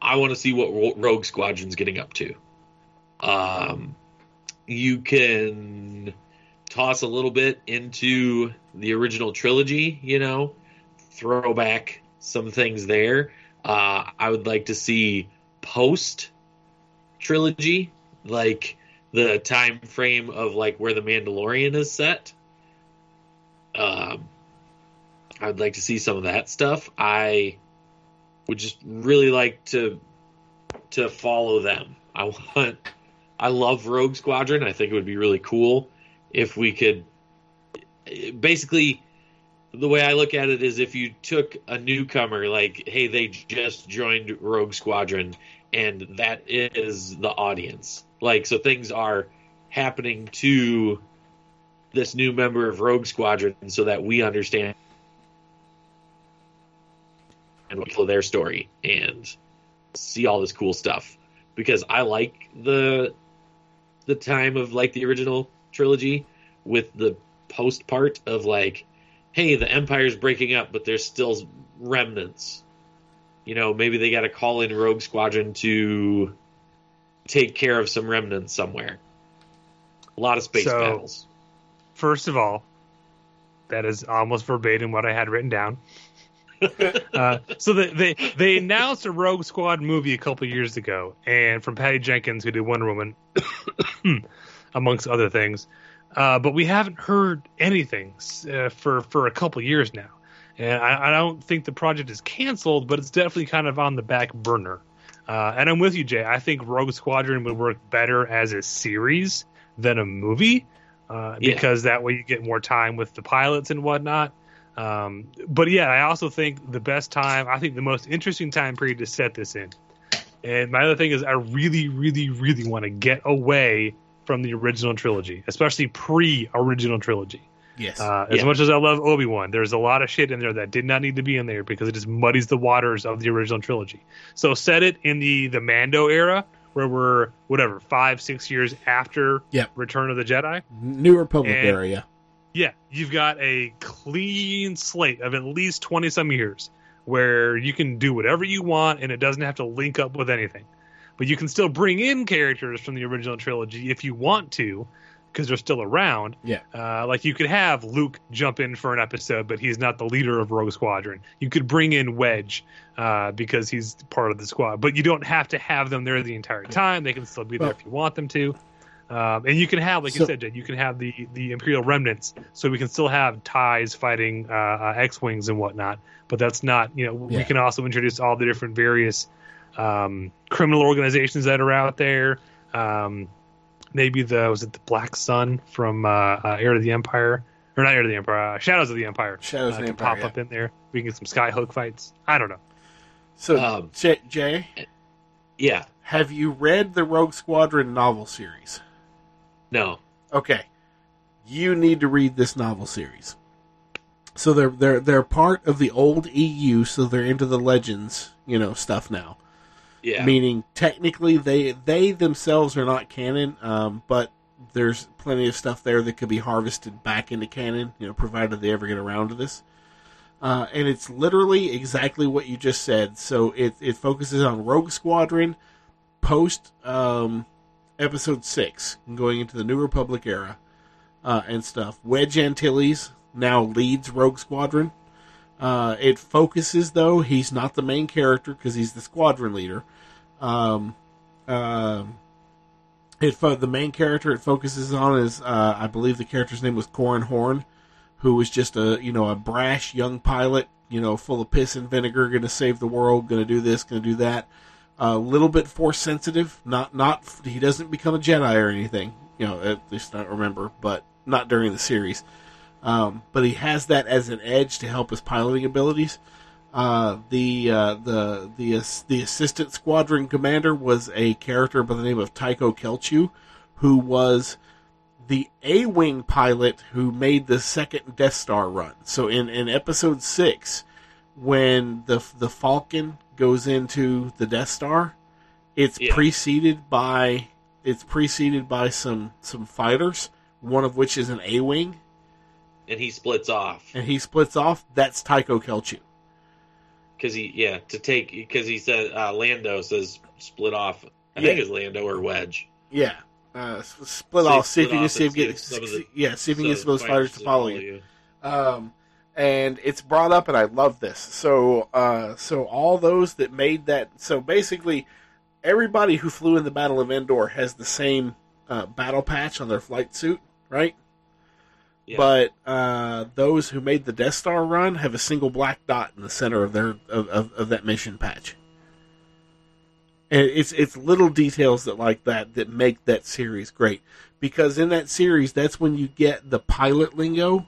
I want to see what Rogue Squadron's getting up to. Um, you can toss a little bit into the original trilogy, you know, throw back some things there. Uh, I would like to see post trilogy, like the time frame of like where the Mandalorian is set. Um, I would like to see some of that stuff. I would just really like to to follow them. I want I love Rogue Squadron. I think it would be really cool if we could basically the way I look at it is if you took a newcomer like hey they just joined Rogue Squadron and that is the audience. Like so things are happening to this new member of Rogue Squadron so that we understand and follow their story and see all this cool stuff because I like the the time of like the original trilogy with the post part of like hey the empire's breaking up but there's still remnants you know maybe they got to call in rogue squadron to take care of some remnants somewhere a lot of space So- battles First of all, that is almost verbatim what I had written down. uh, so the, they they announced a Rogue Squad movie a couple years ago, and from Patty Jenkins, who did Wonder Woman, amongst other things. Uh, but we haven't heard anything uh, for for a couple years now, and I, I don't think the project is canceled, but it's definitely kind of on the back burner. Uh, and I'm with you, Jay. I think Rogue Squadron would work better as a series than a movie uh, Yeah. because that way you get more time with the pilots and whatnot. Um, but yeah, I also think the best time, I think the most interesting time period to set this in. And my other thing is, I really, really, really want to get away from the original trilogy, especially pre-original trilogy. Yes. Uh, as Yeah. much as I love Obi Wan, there's a lot of shit in there that did not need to be in there because it just muddies the waters of the original trilogy. So set it in the the Mando era, where we're whatever five, six years after Yep. Return of the Jedi. New Republic and- area. Yeah, you've got a clean slate of at least 20 some years where you can do whatever you want and it doesn't have to link up with anything. But you can still bring in characters from the original trilogy if you want to because they're still around. Yeah. Uh, like you could have Luke jump in for an episode, but he's not the leader of Rogue Squadron. You could bring in Wedge uh, because he's part of the squad, but you don't have to have them there the entire time. They can still be there Well- if you want them to. Um, and you can have, like So- you said, Jed, you can have the the Imperial remnants, so we can still have ties fighting uh, uh, X wings and whatnot. But that's not, you know, we can also introduce all the different various um, criminal organizations that are out there. Um, maybe the was it the Black Sun from uh, uh, Heir to the Empire, or not Heir to the Empire, uh, Shadows of the Empire. Shadows uh, of the can Empire, pop yeah. up in there. We can get some Skyhook fights. I don't know. So, Um, Jay, Jay, yeah have you read the Rogue Squadron novel series? no Okay, you need to read this novel series. So they're they're they're part of the old EU, so they're into the Legends, you know, stuff now. Yeah Meaning, technically, they they themselves are not canon, um, but there's plenty of stuff there that could be harvested back into canon, you know, provided they ever get around to this. Uh, and it's literally exactly what you just said. So it it focuses on Rogue Squadron post um, Episode Six, going into the New Republic era uh, and stuff. Wedge Antilles now leads Rogue Squadron. Uh, it focuses though he's not the main character because he's the squadron leader. Um, um, it fo- the main character it focuses on is uh, I believe the character's name was Corran Horn, who was just a you know a brash young pilot, you know, full of piss and vinegar, going to save the world, going to do this, going to do that. A little bit force sensitive. Not not he doesn't become a Jedi or anything. You know, at least I don't remember, but not during the series. Um, but he has that as an edge to help his piloting abilities. Uh, the uh, the the the assistant squadron commander was a character by the name of Tycho Celchu, who was the A wing pilot who made the second Death Star run. So in in Episode six, when the the Falcon goes into the Death Star, it's Yeah. preceded by it's preceded by some some fighters, one of which is an A wing, and he splits off and he splits off. That's Tycho Celchu. Because he yeah to take because he said uh, Lando says split off. I Yeah. think it's Lando or Wedge. Yeah. Uh, split Say off. See if you can see if get some of the- yeah. See if you can get some of those fighters to follow you. you. Um, and it's brought up, and I love this. So, uh, so all those that made that, so basically, everybody who flew in the Battle of Endor has the same uh, battle patch on their flight suit, right? Yeah. But uh, those who made the Death Star run have a single black dot in the center of their of, of, of that mission patch. And it's it's little details that like that that make that series great because in that series that's when you get the pilot lingo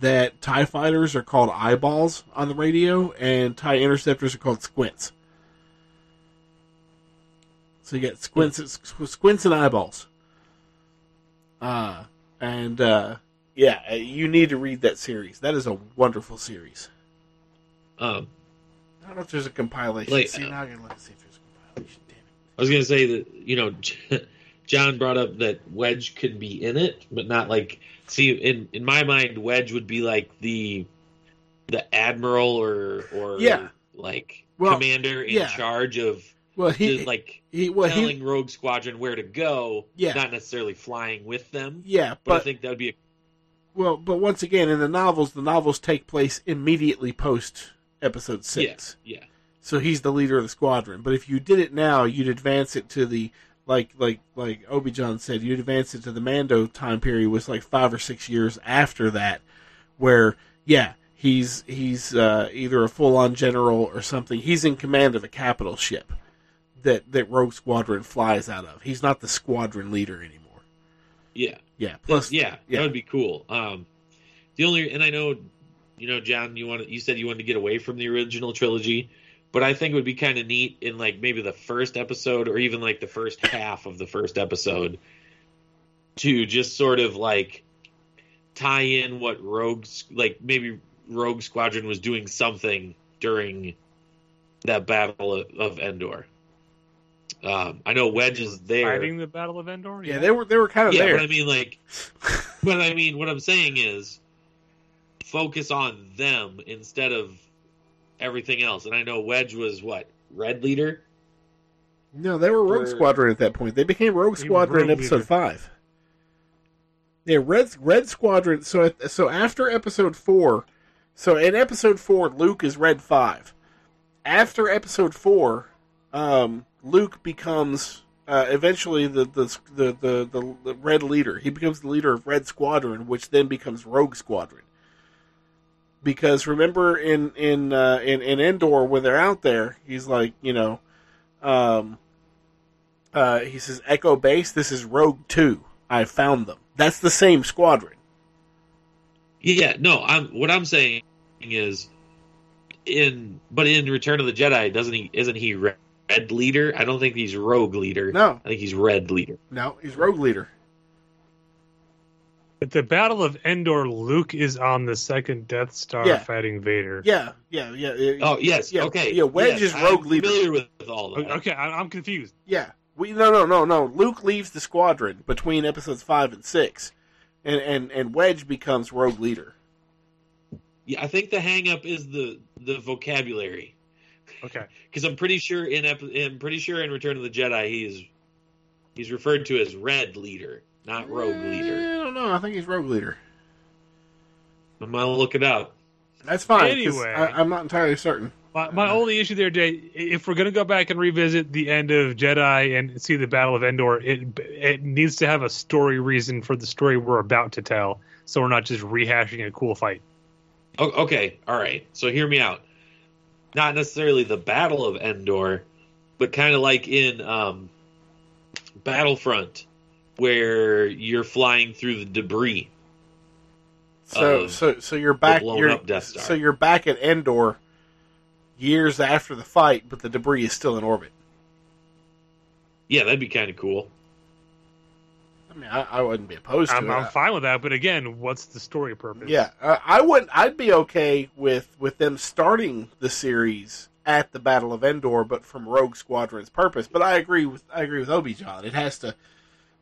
that TIE fighters are called eyeballs on the radio and TIE interceptors are called squints. So you get squints, squints and eyeballs. Uh, and uh, yeah, uh, you need to read that series. That is a wonderful series. Um, I don't know if there's a compilation. Like, see, uh, now I gotta let's see if there's a compilation. Damn it. I was gonna say that you know, John brought up that Wedge could be in it, but not like. See, in in my mind, Wedge would be like the the admiral or or Yeah. like Well, commander in yeah. charge of Well, he like he well he telling Rogue Squadron where to go, Yeah. not necessarily flying with them. yeah, But, I think that would be a well, but once again, in the novels, the novels take place immediately post episode six. yeah, yeah. So he's the leader of the squadron. But if you did it now, you'd advance it to the like like like Obi John said, you'd advance it to the Mando time period was like five or six years after that, where yeah, he's he's uh, either a full on general or something. He's in command of a capital ship that that Rogue Squadron flies out of. He's not the squadron leader anymore. Yeah. Yeah. Plus, yeah, yeah. that would be cool. Um, the only, and I know, you know, John, you want you said you wanted to get away from the original trilogy, but I think it would be kind of neat in like maybe the first episode or even like the first half of the first episode to just sort of like tie in what Rogue's like maybe Rogue Squadron was doing something during that battle of, of Endor. Um, I know Wedge is there. Fighting the Battle of Endor? yeah, they were they were kind of Yeah, there. but I mean, like, but I mean, what I'm saying is, focus on them instead of everything else. And I know Wedge was what red leader. No, they were Rogue Or- Squadron at that point. They became Rogue He was Squadron in episode leader. five. Yeah, Red Red Squadron. So so after episode four, so in episode four, Luke is Red Five. After episode four, um, Luke becomes uh, eventually the the, the the the Red leader. He becomes the leader of Red Squadron, which then becomes Rogue Squadron. Because remember in in uh, in in Endor when they're out there, he's like you know um, uh, he says, Echo Base, this is Rogue 2. I found them. That's the same squadron. Yeah, no. I'm what I'm saying is in but in Return of the Jedi, doesn't he? Isn't he red leader? I don't think he's rogue leader. No. I think he's red leader. No, he's Rogue Leader. At the Battle of Endor, Luke is on the second Death Star Yeah. fighting Vader. Yeah, yeah, yeah. yeah. Oh yes, yeah, okay. Yeah, Wedge Yes, is Rogue I'm Leader. Familiar with, with all that. Okay, I- I'm confused. Yeah. We, no, no, no, no. Luke leaves the squadron between episodes 5 and 6. And, and, and Wedge becomes Rogue Leader. Yeah, I think the hang up is the the vocabulary. Okay. because I'm pretty sure in I'm pretty sure in Return of the Jedi he's he's referred to as Red Leader, not Rogue Eh, Leader. I don't know. I think he's Rogue Leader. I'm gonna look it up. That's fine. Anyway. I, I'm not entirely certain. My, my only issue there, Jay, if we're going to go back and revisit the end of Jedi and see the Battle of Endor, it it needs to have a story reason for the story we're about to tell, so we're not just rehashing a cool fight. Okay, all right. So hear me out. Not necessarily the Battle of Endor, but kind of like in um, Battlefront, where you're flying through the debris. So so so you're back. You're, up Death Star. So you're back at Endor years after the fight, but the debris is still in orbit. Yeah, that'd be kind of cool. I mean, I, I wouldn't be opposed to I'm, it. I'm fine with that, but again, what's the story purpose? Yeah, uh, I wouldn't. I'd be okay with with them starting the series at the Battle of Endor, but from Rogue Squadron's purpose. But I agree with I agree with Obi John. It has to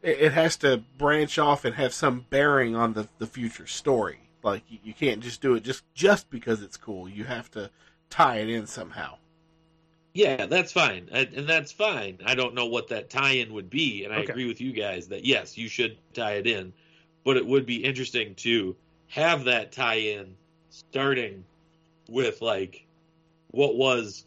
it, it has to branch off and have some bearing on the the future story. Like you, you can't just do it just just because it's cool. You have to tie it in somehow. Yeah, that's fine, and, and that's fine. I don't know what that tie-in would be, and I Okay. agree with you guys that yes, you should tie it in, but it would be interesting to have that tie-in starting with like what was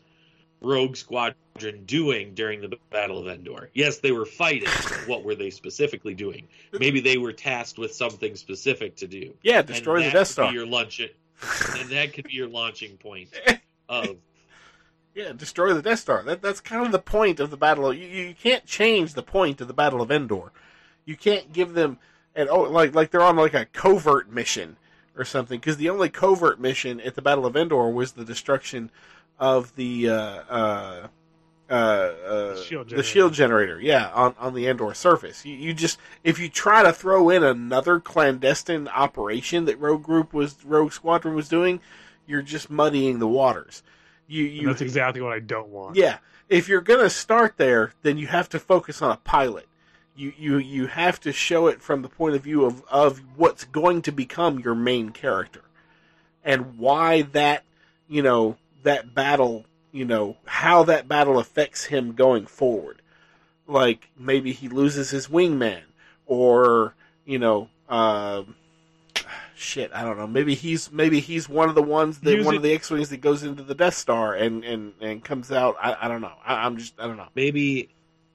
Rogue Squadron doing during the Battle of Endor. Yes, they were fighting, but what were they specifically doing? Maybe they were tasked with something specific to do. Yeah, destroy the Death Star. Your lunch, and that could be your launching point of Yeah, destroy the Death Star. That that's kind of the point of the battle. You, you can't change the point of the Battle of Endor. You can't give them and oh like like they're on like a covert mission or something because the only covert mission at the Battle of Endor was the destruction of the uh, uh, uh, uh, The shield the generator. shield generator. Yeah, on on the Endor surface. You, you just if you try to throw in another clandestine operation that Rogue Group was Rogue Squadron was doing, you're just muddying the waters. You And you that's exactly what I don't want. yeah, if you're gonna start there, then you have to focus on a pilot. You you you have to show it from the point of view of of what's going to become your main character, and why that you know that battle you know how that battle affects him going forward. Like maybe he loses his wingman, or you know. Uh, Shit, I don't know. Maybe he's maybe he's one of the ones that Use one it- of the X-wings that goes into the Death Star and and and comes out. I, I don't know. I, I'm just I don't know. maybe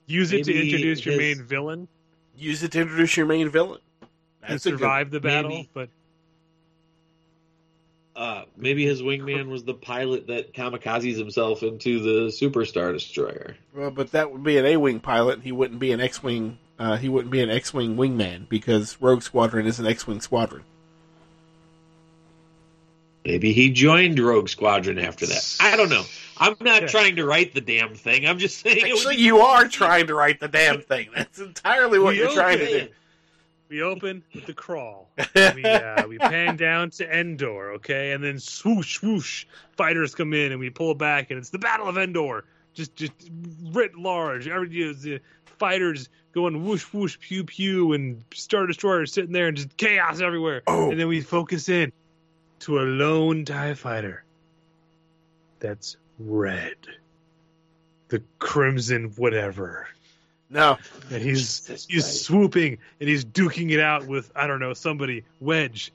Use it to Maybe introduce your his- main villain Use it to introduce your main villain. and That's a survive the battle, maybe. but uh, maybe his wingman was the pilot that kamikazes himself into the superstar destroyer. Well, but that would be an A-wing pilot. He wouldn't be an X-wing. Uh, he wouldn't be an X-wing wingman because Rogue Squadron is an X-wing squadron. Maybe he joined Rogue Squadron after that. I don't know. I'm not Yeah. trying to write the damn thing. I'm just saying. it would Actually, be- you are trying to write the damn thing. That's entirely what We you're trying to do. we open with the crawl. we uh, we pan down to Endor, okay, and then swoosh swoosh, fighters come in and we pull back, and it's the Battle of Endor. Just just writ large, every you know, the fighters going whoosh whoosh pew pew, and star destroyers sitting there, and just chaos everywhere. Oh. And then we focus in to a lone Tie Fighter. That's red. The crimson whatever No, and he's Jesus he's Christ. swooping and he's duking it out with I don't know somebody Wedge,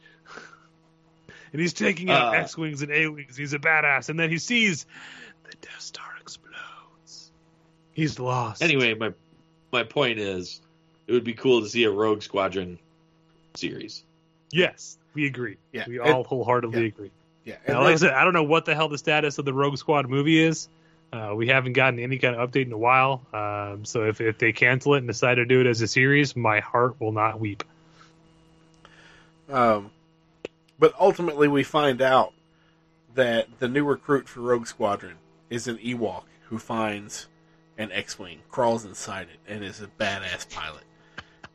and he's taking out Uh. X wings and A wings. He's a badass, and then he sees the Death Star explodes. He's lost. Anyway, my my point is, it would be cool to see a Rogue Squadron series. yes, we agree. Yeah. we all wholeheartedly yeah. agree. yeah. Now, like I said, I don't know what the hell the status of the Rogue Squad movie is. Uh, we haven't gotten any kind of update in a while. Um, so if, if they cancel it and decide to do it as a series, my heart will not weep. Um, but ultimately, we find out that the new recruit for Rogue Squadron is an Ewok who finds an X-wing, crawls inside it, and is a badass pilot.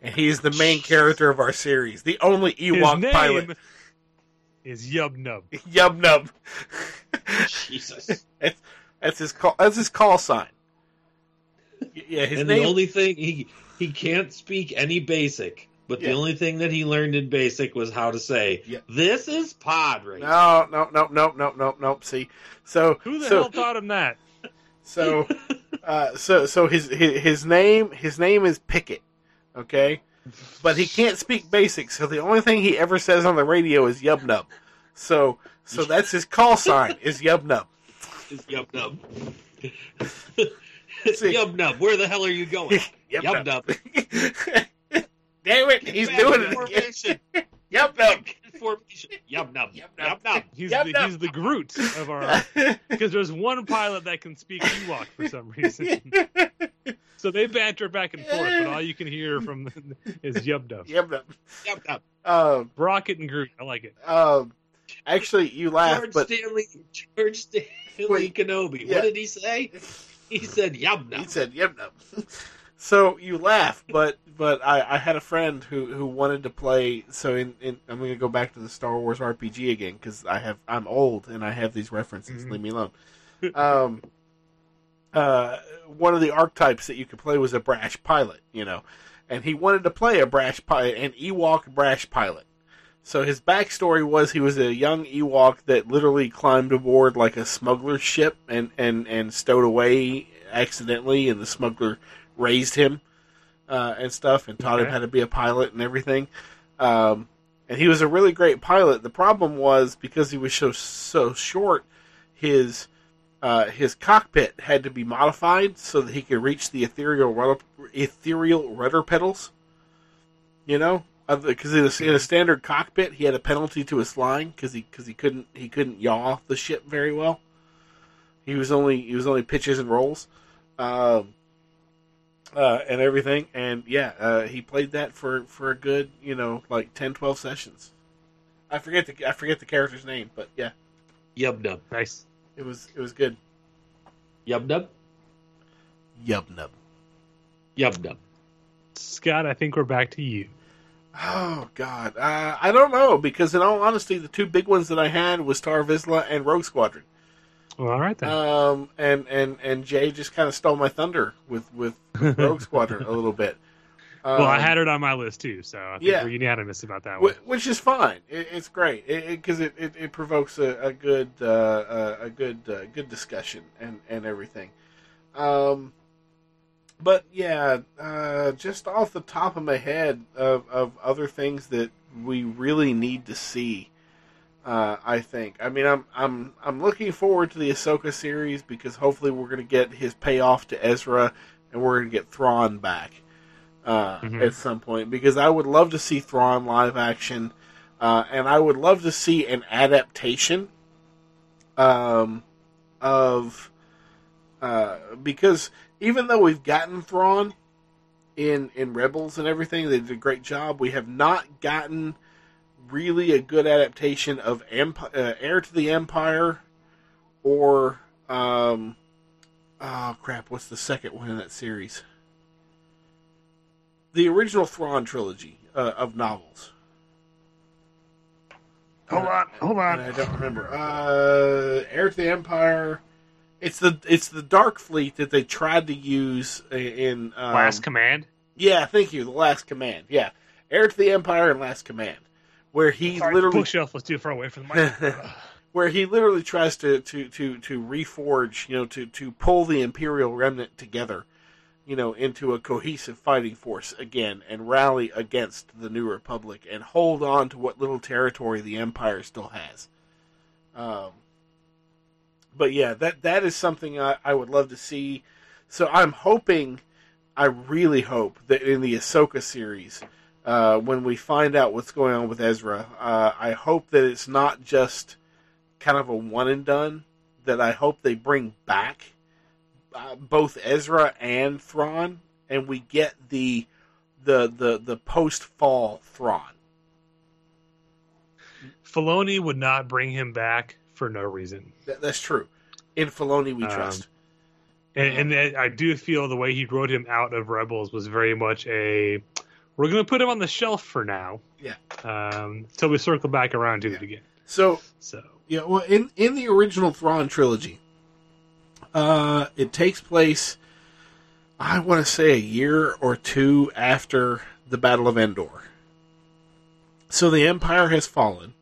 And he is the main character of our series, the only His Ewok name pilot. is Yub Nub. Yub Nub. Jesus. that's, that's his call. That's his call sign. Yeah, his and name. the only thing he he can't speak any basic, but Yeah. the only thing that he learned in basic was how to say, Yeah. "This is pod racing." no, no, no, no, no, no, no. See, so Who the so, hell taught him that? So, uh, so, so his, his his name his name is Wicket, okay, but he can't speak basic. So the only thing he ever says on the radio is Yub Nub. So, so that's his call sign is Yub Nub. Is Yub Nub. Yub Nub, where the hell are you going? Yub Yub Nub. Nub. Damn it, he's doing it again. Yub Nub. Formation. Yub Nub. Yub Nub. Yub Nub. He's Yub the, nub. he's the Groot of our because there's one pilot that can speak Ewok for some reason. so they banter back and forth, but all you can hear from is Yub Nub. Yub Nub. Yub Nub. Um, Rocket and Groot. I like it. um, actually, you laugh, George but Stanley. George Stanley Wait. Kenobi. Yeah. What did he say? He said Yub Nub. He said, "Yep, no." so you laugh, but but I, I had a friend who, who wanted to play. So in, in I'm going to go back to the Star Wars RPG again because I have I'm old and I have these references. Mhm. Leave me alone. um, uh, one of the archetypes that you could play was a brash pilot, you know, and he wanted to play a brash pilot, an Ewok brash pilot. So his backstory was he was a young Ewok that literally climbed aboard like a smuggler ship and, and, and stowed away accidentally, and the smuggler raised him uh, and stuff and taught him how to be a pilot and everything. Um, and he was a really great pilot. The problem was because he was so so short, his uh, his cockpit had to be modified so that he could reach the ethereal rudder, ethereal rudder pedals. You know, because in, a- in a standard cockpit, he had a penalty to his flying because he because he couldn't he couldn't yaw the ship very well. He was only he was only pitches and rolls, um, uh, and everything. And yeah, uh, he played that for for a good you know like 10, 12 sessions. I forget the I forget the character's name, but yeah, Yub nub. Nice. it was it was good. Yub nub. Yub nub. Yub nub. Scott, I think we're back to you. Oh God, uh, I don't know because in all honesty, the two big ones that I had was Star Vizsla and Rogue Squadron. Well, all right then. Um, and and and Jay just kind of stole my thunder with with Rogue Squadron a little bit. Um, well, I had it on my list too, so I think yeah. we're unanimous about that one. wh- which is fine. It, it's great because it, it, it, provokes a, a good uh, uh, a good uh, good discussion and and everything. Um, but yeah, uh, just off the top of my head of, of other things that we really need to see. Uh, I think. I mean, I'm I'm I'm looking forward to the Ahsoka series because hopefully we're going to get his payoff to Ezra, and we're going to get Thrawn back uh, Mhm. at some point because I would love to see Thrawn live action, uh, and I would love to see an adaptation um, of uh, because even though we've gotten Thrawn in in Rebels and everything, they did a great job. We have not gotten really a good adaptation of Emp- uh, Heir to the Empire or um, oh crap, what's the second one in that series? The original Thrawn trilogy uh, of novels. hold on, hold And I don't remember. Uh, Heir to the Empire. It's the it's the Dark Fleet that they tried to use in um, Last command. Yeah, thank you. The Last Command. Yeah, Heir to the Empire and Last Command, where he Sorry, literally bookshelf was too far away from the mic. where he literally tries to, to, to, to reforge, you know, to, to pull the Imperial remnant together, you know, into a cohesive fighting force again and rally against the New Republic and hold on to what little territory the Empire still has. Um, but yeah, that that is something I, I would love to see. So I'm hoping, I really hope that in the Ahsoka series, uh, when we find out what's going on with Ezra, uh, I hope that it's not just kind of a one and done. That I hope they bring back uh, both Ezra and Thrawn, and we get the the the the post fall Thrawn. Filoni would not bring him back for no reason. That, that's true. In Filoni, we Um, trust. And, and I do feel the way he wrote him out of Rebels was very much a we're going to put him on the shelf for now. Yeah. Um, until we circle back around to it again. So So Yeah, well, in in the original Thrawn trilogy, uh, it takes place, I want to say, a year or two after the Battle of Endor. So the Empire has fallen,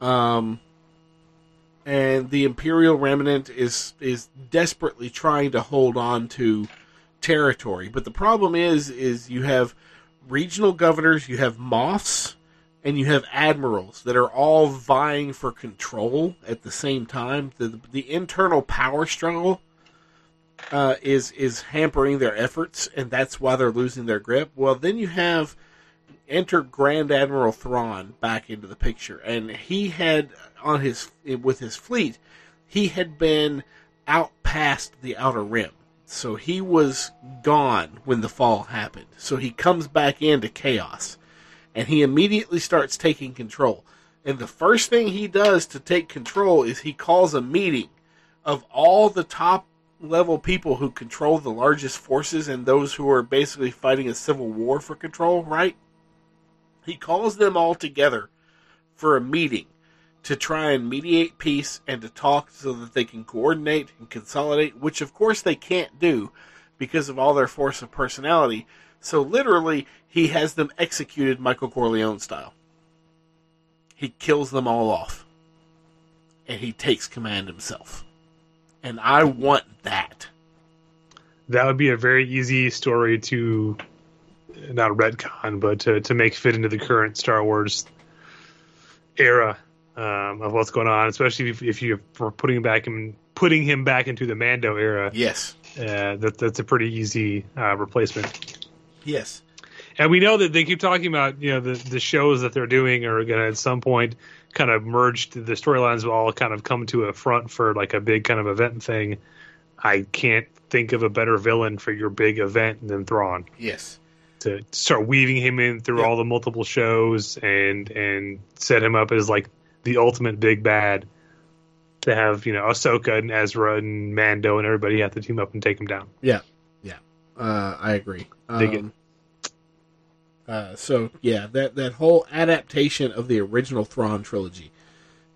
um, and the Imperial remnant is is desperately trying to hold on to territory. But the problem is, is you have regional governors, you have moffs, and you have admirals that are all vying for control at the same time. The the internal power struggle uh, is is hampering their efforts, and that's why they're losing their grip. Well, then you have enter Grand Admiral Thrawn back into the picture, and he had on his with his fleet, he had been out past the outer rim. So he was gone when the fall happened. So he comes back into chaos and he immediately starts taking control. And the first thing he does to take control is he calls a meeting of all the top level people who control the largest forces and those who are basically fighting a civil war for control, right? He calls them all together for a meeting to try and mediate peace and to talk so that they can coordinate and consolidate, which of course they can't do because of all their force of personality. So literally, he has them executed Michael Corleone style. he kills them all off, and he takes command himself. And I want that. That would be a very easy story to not retcon, but to, to make fit into the current Star Wars era um, of what's going on, especially if, if you're putting him back in putting him back into the Mando era. Yes, uh, that that's a pretty easy uh, replacement. Yes, and we know that they keep talking about you know the the shows that they're doing are going to at some point kind of merge. The storylines will all kind of come to a front for like a big kind of event thing. I can't think of a better villain for your big event than Thrawn. Yes. To start weaving him in through yep. all the multiple shows and and set him up as like the ultimate big bad. To have you know Ahsoka and Ezra and Mando and everybody have to team up and take him down. Yeah, yeah, uh, I agree. Dig um. Uh, so yeah, that that whole adaptation of the original Thrawn trilogy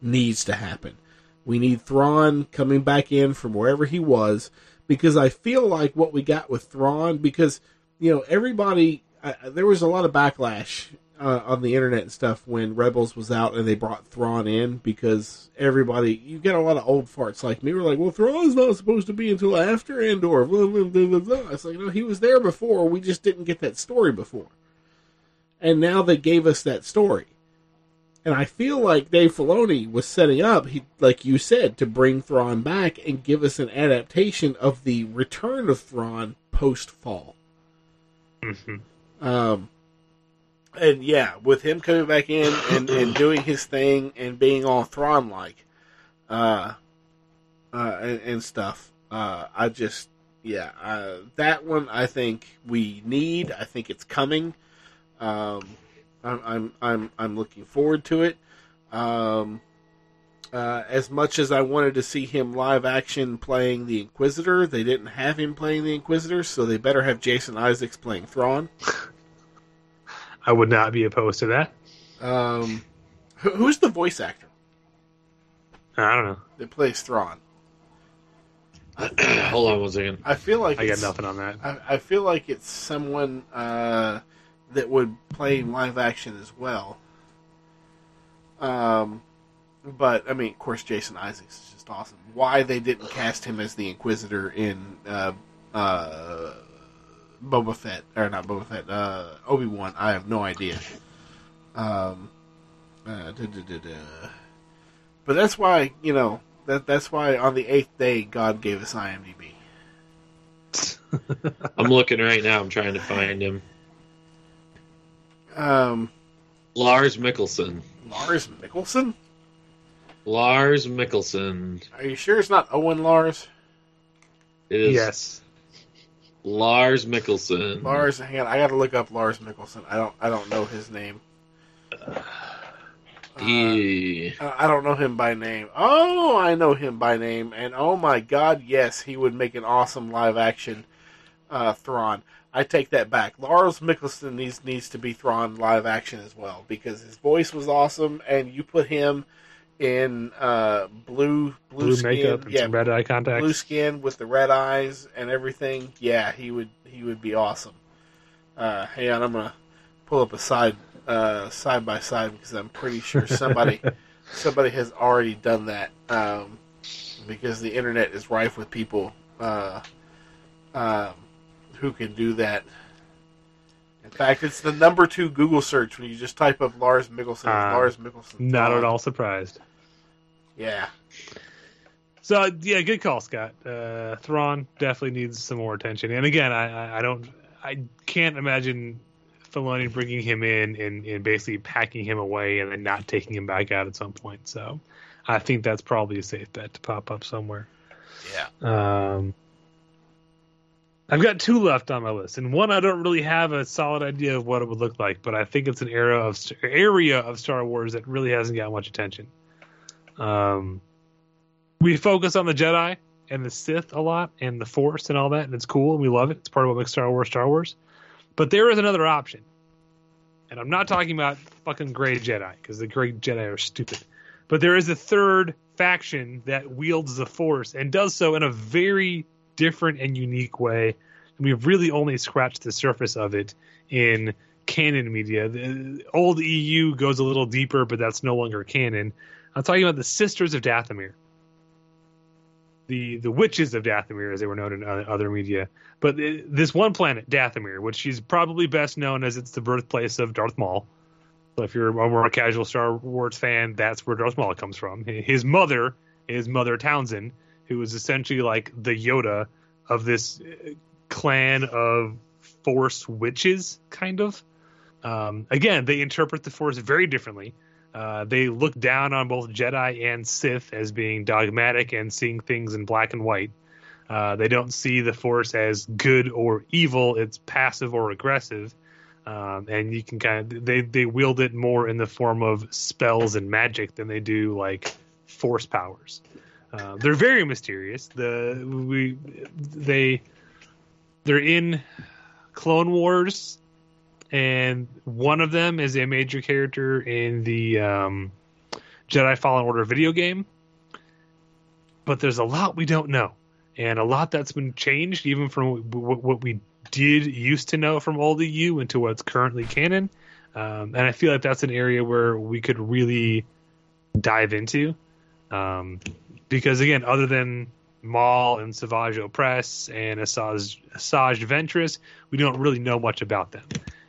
needs to happen. We need Thrawn coming back in from wherever he was because I feel like what we got with Thrawn because you know everybody uh, there was a lot of backlash uh, on the internet and stuff when Rebels was out and they brought Thrawn in because everybody you get a lot of old farts like me were like, well, Thrawn's not supposed to be until after Endor. Blah, blah, blah, blah, blah. It's like no, he was there before. We just didn't get that story before, and now they gave us that story. And I feel like Dave Filoni was setting up, he, like you said, to bring Thrawn back and give us an adaptation of the return of Thrawn post fall. Mm-hmm. Um, and yeah, with him coming back in and, and doing his thing and being all Thrawn like, uh, uh, and, and stuff. Uh, I just, yeah, uh, that one I think we need. I think it's coming. Um, I'm, I'm, I'm, I'm looking forward to it. Um, uh, as much as I wanted to see him live action playing the Inquisitor, they didn't have him playing the Inquisitor, so they better have Jason Isaacs playing Thrawn. I would not be opposed to that. Um, who's the voice actor? I don't know. That plays Thrawn. Hold on one second. I feel like I got nothing on that. I, I feel like it's someone uh, that would play live action as well. Um, but I mean, of course, Jason Isaacs is just awesome. Why they didn't cast him as the Inquisitor in uh, uh, Boba Fett or not Boba Fett, uh, Obi Wan, I have no idea. Um, uh, but that's why you know that that's why on the eighth day God gave us IMDb. I'm looking right now. I'm trying to find him. Um, Lars Mikkelsen. Lars Mikkelsen. Lars Mikkelsen. Are you sure it's not Owen Lars? It is. Yes. Lars Mikkelsen. Lars, hang on, I got to look up Lars Mikkelsen. I don't, I don't know his name. he. Uh, I don't know him by name. Oh, I know him by name, and oh my God, yes, he would make an awesome live action uh, Thrawn. I take that back. Lars Mikkelsen needs needs to be Thrawn live action as well because his voice was awesome, and you put him in uh, blue blue, blue skin, makeup and yeah, some red eye contacts. blue skin with the red eyes and everything. Yeah, he would he would be awesome. Uh, hang on, I'm gonna pull up a side uh, side by side because I'm pretty sure somebody somebody has already done that um, because the internet is rife with people uh, um, who can do that. In fact, it's the number two Google search when you just type up Lars Mikkelsen. Uh, Lars Mikkelsen. Not at all surprised. Yeah. So yeah, good call, Scott. Uh, Thrawn definitely needs some more attention. And again, I, I, don't, I can't imagine Filoni bringing him in and, and basically packing him away and then not taking him back out at some point. So I think that's probably a safe bet to pop up somewhere. Yeah. Um, I've got two left on my list, and one I don't really have a solid idea of what it would look like, but I think it's an era of area of Star Wars that really hasn't got much attention. Um, we focus on the Jedi and the Sith a lot, and the Force and all that, and it's cool, and we love it. It's part of what makes Star Wars Star Wars. But there is another option, and I'm not talking about fucking gray Jedi because the gray Jedi are stupid. But there is a third faction that wields the Force and does so in a very different and unique way. And we've really only scratched the surface of it in canon media. The old EU goes a little deeper, but that's no longer canon. I'm talking about the Sisters of Dathomir. The the witches of Dathomir, as they were known in other media. But this one planet, Dathomir, which is probably best known as it's the birthplace of Darth Maul. So if you're a more casual Star Wars fan, that's where Darth Maul comes from. His mother is Mother Talzin, who is essentially like the Yoda of this uh, clan of Force witches, kind of. Um, again, they interpret the Force very differently. Uh, they look down on both Jedi and Sith as being dogmatic and seeing things in black and white. Uh, they don't see the Force as good or evil; it's passive or aggressive. Um, and you can kind of they they wield it more in the form of spells and magic than they do like force powers. Uh, they're very mysterious. The we they they're in Clone Wars, and one of them is a major character in the um, Jedi Fallen Order video game. But there's a lot we don't know, and a lot that's been changed, even from what we did used to know from old EU into what's currently canon. Um, and I feel like that's an area where we could really dive into. Um, because again, other than Maul and Savage Opress and Asajj Ventress, we don't really know much about them.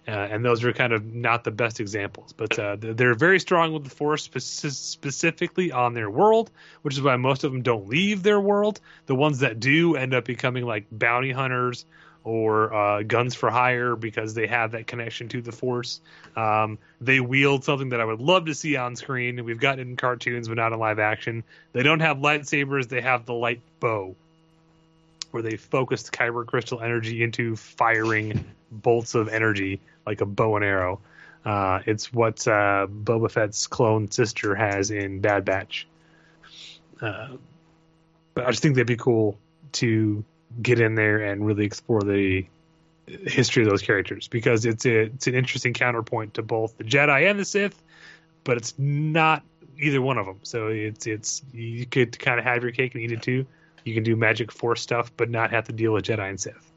Uh, and those are kind of not the best examples, but uh, they're very strong with the Force, spe- specifically on their world, which is why most of them don't leave their world. The ones that do end up becoming like bounty hunters or uh, guns for hire because they have that connection to the Force. Um, they wield something that I would love to see on screen. We've got it in cartoons, but not in live action. They don't have lightsabers; they have the light bow, where they focus the kyber crystal energy into firing bolts of energy like a bow and arrow. Uh, it's what uh, Boba Fett's clone sister has in Bad Batch. Uh, but I just think they'd be cool to get in there and really explore the history of those characters because it's a, it's an interesting counterpoint to both the Jedi and the Sith, but it's not either one of them. So it's it's you could kind of have your cake and eat it too. You can do magic force stuff, but not have to deal with Jedi and Sith.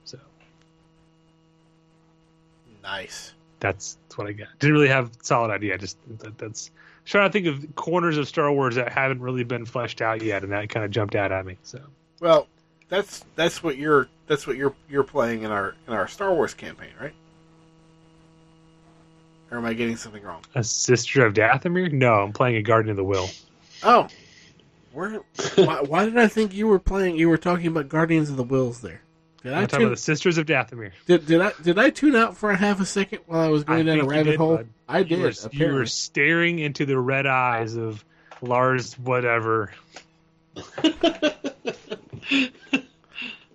Nice. that's that's what I got. Didn't really have a solid idea. I just that, that's trying to think of corners of Star Wars that haven't really been fleshed out yet, and that kind of jumped out at me. So Well, that's that's what you're that's what you're you're playing in our in our Star Wars campaign, right? Or am I getting something wrong? a sister of Dathomir? No, I'm playing a Guardian of the Whills. Oh, where? why, why did I think you were playing? You were talking about Guardians of the Whills there. Did I I'm talking tune, about the Sisters of Dathomir. did, did I did I tune out for a half a second while I was going I down a rabbit did, hole? bud. I You did. were, you were staring into the red eyes of Lars, whatever.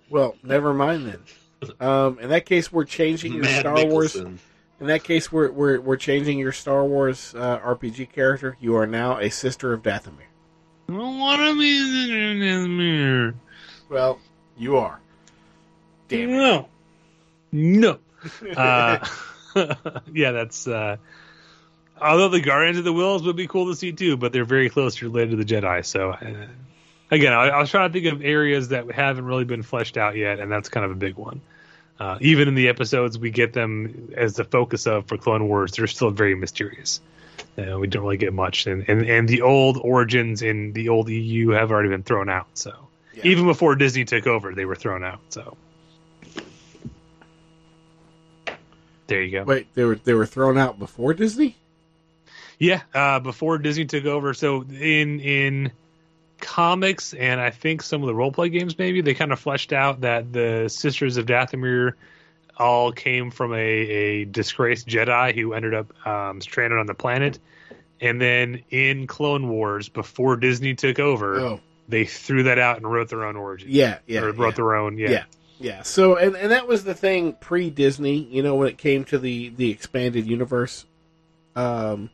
Well, never mind then. Um, in that case, we're changing your Mad Star Wars. In that case, we're we're we're changing your Star Wars uh, RPG character. You are now a sister of Dathomir. I don't want to be in the mirror. Well, you are. Damn. No. No. Uh, yeah, that's. Uh, although the Guardians of the Whills would be cool to see too, but they're very closely related to the Jedi. So, uh, again, I, I was trying to think of areas that haven't really been fleshed out yet, and that's kind of a big one. Uh, even in the episodes we get them as the focus of for Clone Wars, they're still very mysterious. Uh, we don't really get much, and, and and the old origins in the old EU have already been thrown out. So Yeah. even before Disney took over, they were thrown out. So there you go. Wait, they were they were thrown out before Disney. Yeah, uh, before Disney took over. So in in comics and I think some of the role play games, maybe they kind of fleshed out that the Sisters of Dathomir all came from a, a disgraced Jedi who ended up um, stranded on the planet. And then in Clone Wars, before Disney took over, Oh, they threw that out and wrote their own origin. yeah, yeah, or wrote yeah. their own. Yeah. Yeah. Yeah. So and and that was the thing pre Disney, you know, when it came to the the expanded universe um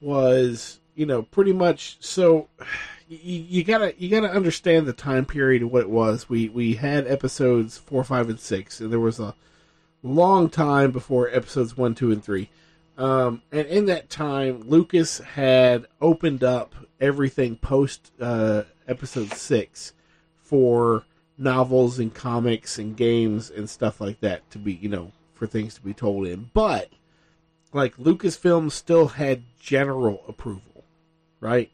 was, you know, pretty much so you, you gotta you gotta understand the time period of what it was. We we had episodes four, five, and six, and there was a long time before episodes one, two, and three. Um, and in that time, Lucas had opened up everything post uh, episode six for novels and comics and games and stuff like that to be, you know, for things to be told in. But like Lucasfilm still had general approval, right?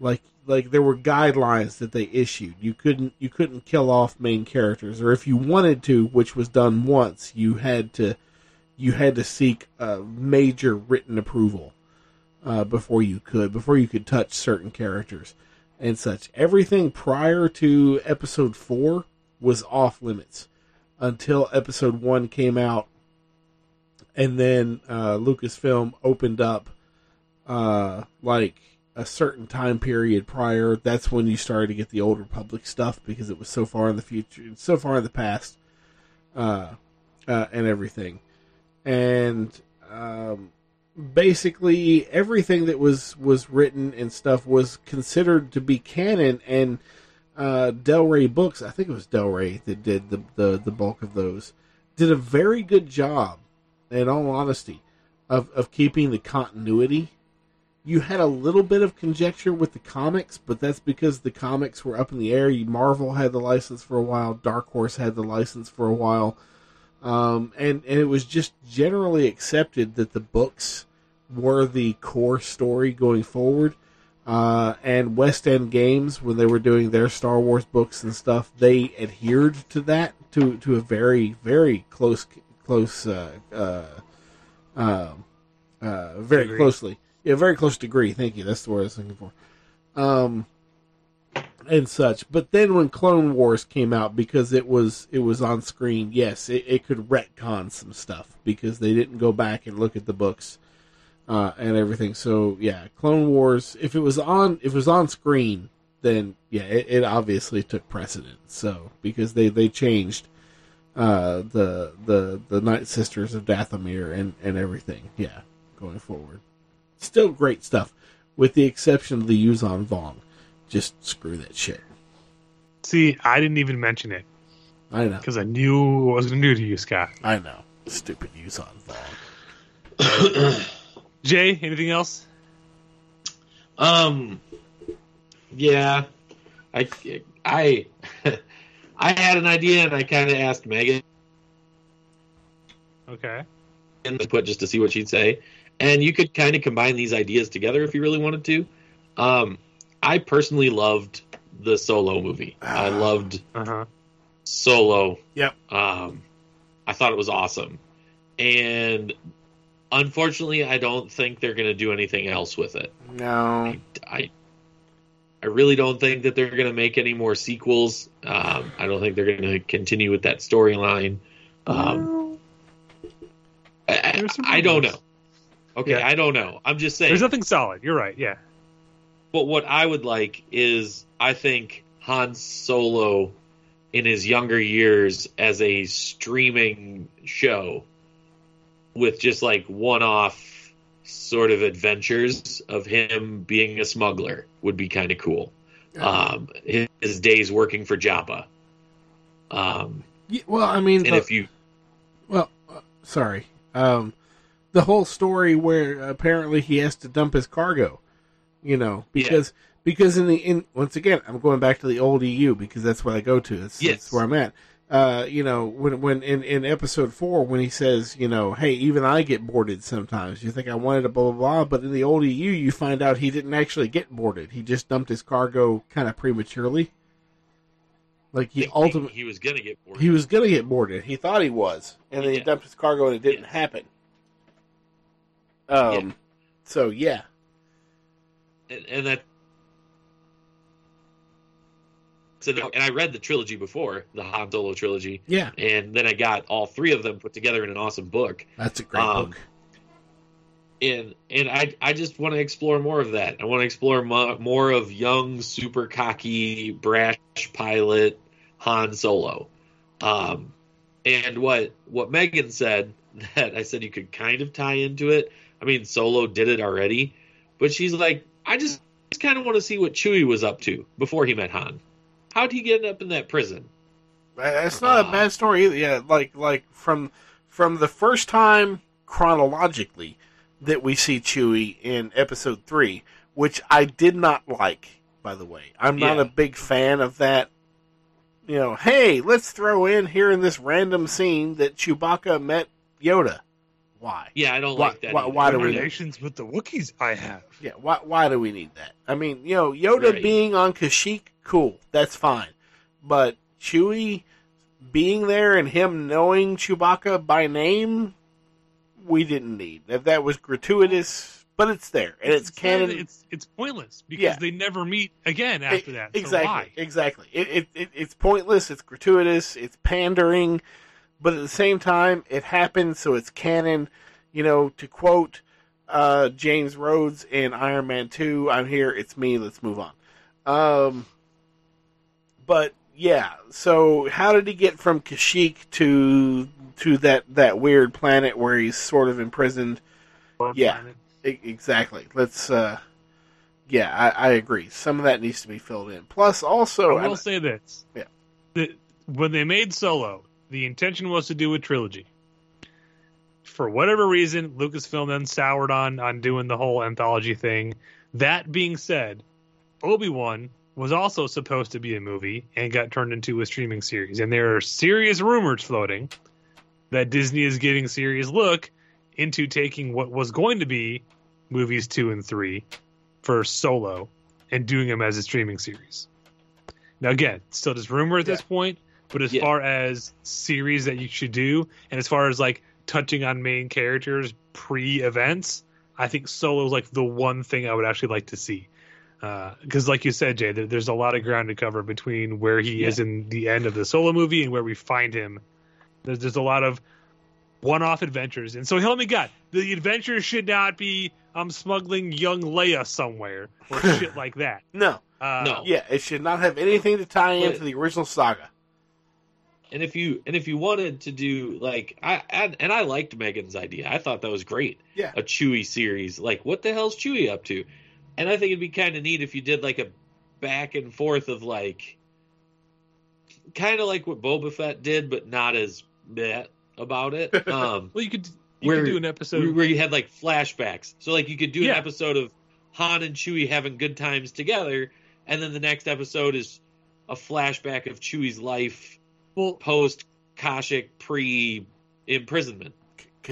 Like like there were guidelines that they issued. You couldn't you couldn't kill off main characters, or if you wanted to, which was done once, you had to you had to seek a major written approval uh, before you could before you could touch certain characters and such. Everything prior to episode four was off limits until episode one came out, and then uh, Lucasfilm opened up uh, like a certain time period prior. That's when you started to get the old Republic stuff because it was so far in the future, so far in the past, uh, uh, and everything. And um, basically, everything that was was written and stuff was considered to be canon. And uh, Del Rey Books, I think it was Del Rey that did the, the the bulk of those, did a very good job. In all honesty, of of keeping the continuity you had a little bit of conjecture with the comics, but that's because the comics were up in the air. Marvel had the license for a while, Dark Horse had the license for a while, um, and and it was just generally accepted that the books were the core story going forward. Uh, and West End Games, when they were doing their Star Wars books and stuff, they adhered to that to to a very very close close uh, uh, uh, uh very Degree. closely. Yeah, very close degree. Thank you. That's the word I was looking for. Um, and such. But then when Clone Wars came out, because it was it was on screen, yes, it, it could retcon some stuff because they didn't go back and look at the books uh, and everything. So yeah, Clone Wars. If it was on if it was on screen, then yeah, it, it obviously took precedence. So because they they changed uh, the the the Night Sisters of Dathomir and and everything. Yeah, going forward. Still great stuff, with the exception of the Yuuzhan Vong. Just screw that shit. See, I didn't even mention it I know. because I knew what I was going to do to you, Scott. I know. Stupid Yuuzhan Vong. Jay, anything else? Um, yeah, I, I, I had an idea and I kind of asked Megan Okay. input just to see what she'd say, and you could kind of combine these ideas together if you really wanted to. Um, I personally loved the Solo movie. I loved Uh huh. Solo. Yep. Um, I thought it was awesome, and unfortunately, I don't think they're going to do anything else with it. No. I I really don't think that they're going to make any more sequels. Um, I don't think they're going to continue with that storyline. Um, I, I- There's some I don't know. Okay, Yeah. I don't know. I'm just saying. There's nothing solid. You're right. Yeah. But what I would like is I think Han Solo in his younger years as a streaming show with just like one off sort of adventures of him being a smuggler would be kind of cool. Um, his, his days working for Jabba. Um, Yeah, well, I mean, and the- if you well, uh, sorry. Um, the whole story where apparently he has to dump his cargo, you know, because because in the in once again, I'm going back to the old EU because that's what I go to. That's, Yes. that's where I'm at. Uh, you know, when when in, in episode four, when he says, you know, hey, even I get boarded sometimes. You think I wanted a blah blah blah, but in the old EU, you find out he didn't actually get boarded. He just dumped his cargo kind of prematurely. Like he ultimately he was gonna get bored. he was gonna get boarded. He thought he was, and then he dumped his cargo, and it didn't Yes. happen. Um. Yeah. So yeah, and, and that so, and I read the trilogy before the Han Solo trilogy, yeah, and then I got all three of them put together in an awesome book. that's a great Um, book. And and I I just want to explore more of that. I want to explore mo- more of young, super cocky, brash pilot Han Solo. Um, and what what Megan said that I said you could kind of tie into it. I mean, Solo did it already, but she's like, I just, just kind of want to see what Chewie was up to before he met Han. How'd he get up in that prison? That's not a uh, bad story either. Yeah, like like from from the first time chronologically that we see Chewie in Episode three, which I did not like. By the way, I'm not Yeah. a big fan of that. You know, hey, let's throw in here in this random scene that Chewbacca met Yoda. Why? Yeah, I don't Why- like that. why- either. why do we- relations with the Wookiees I have. Yeah, why, why do we need that? I mean, you know, Yoda Right. being on Kashyyyk, cool, that's fine. But Chewie being there and him knowing Chewbacca by name, we didn't need. That that was gratuitous, but it's there and it's, canon. It's it's pointless because Yeah. they never meet again after that. So exactly, why? exactly. It, it, it it's pointless. It's gratuitous. It's pandering, but at the same time, it happened, so it's canon. You know, to quote uh, James Rhodes in Iron Man Two, "I'm here. It's me. Let's move on." Um, but yeah, so how did he get from Kashyyyk to to that that weird planet where he's sort of imprisoned? Yeah. E- exactly. Let's. uh Yeah, I, I agree. Some of that needs to be filled in. Plus, also, I will and- say this: Yeah. when they made Solo, the intention was to do a trilogy. For whatever reason, Lucasfilm then soured on on doing the whole anthology thing. That being said, Obi Wan was also supposed to be a movie and got turned into a streaming series. And there are serious rumors floating that Disney is getting serious look into taking what was going to be movies two and three for Solo and doing them as a streaming series. Now, again, still just rumor at this point, but as Yeah. far as series that you should do, and as far as like touching on main characters pre events, I think Solo is like the one thing I would actually like to see. Because, like you said, Jay, there, there's a lot of ground to cover between where he is in the end of the Solo movie and where we find him. There's, there's a lot of one-off adventures, and so help me God, the adventure should not be I'm smuggling young Leia somewhere or shit like that. no, Uh, No. yeah, it should not have anything to tie into the original saga. And if you and if you wanted to do like I and, and I liked Megan's idea. I thought that was great. Yeah. A Chewie series. Like what the hell's Chewie up to? And I think it'd be kind of neat if you did like a back and forth of like kind of like what Boba Fett did but not as meh about it. Um Well, you could you Where- could do an episode. where you had like flashbacks. So like you could do Yeah. an episode of Han and Chewie having good times together and then the next episode is a flashback of Chewie's life well, post Kashyyyk pre imprisonment.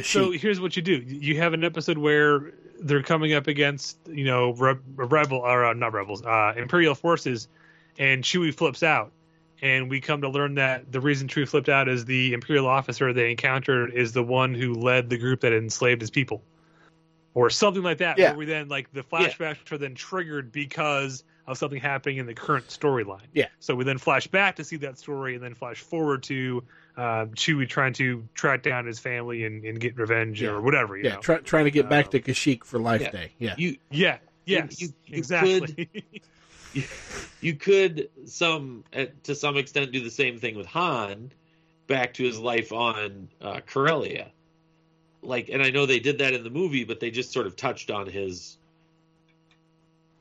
So here's what you do: you have an episode where they're coming up against, you know, re- rebel or uh, not rebels, uh, Imperial forces, and Chewie flips out, and we come to learn that the reason Chewie flipped out is the Imperial officer they encountered is the one who led the group that enslaved his people, or something like that. Yeah. Where we then like the flashbacks are then triggered because of something happening in the current storyline. Yeah. So we then flash back to see that story, and then flash forward to uh, Chewie trying to track down his family and, and get revenge Yeah. or whatever. You yeah, know? try, trying to get back Um, to Kashyyyk for Life yeah. Day. Yeah, You yeah. Yes. you- you exactly. you could some uh, to some extent do the same thing with Han back to his life on uh, Corellia. Like, and I know they did that in the movie, but they just sort of touched on his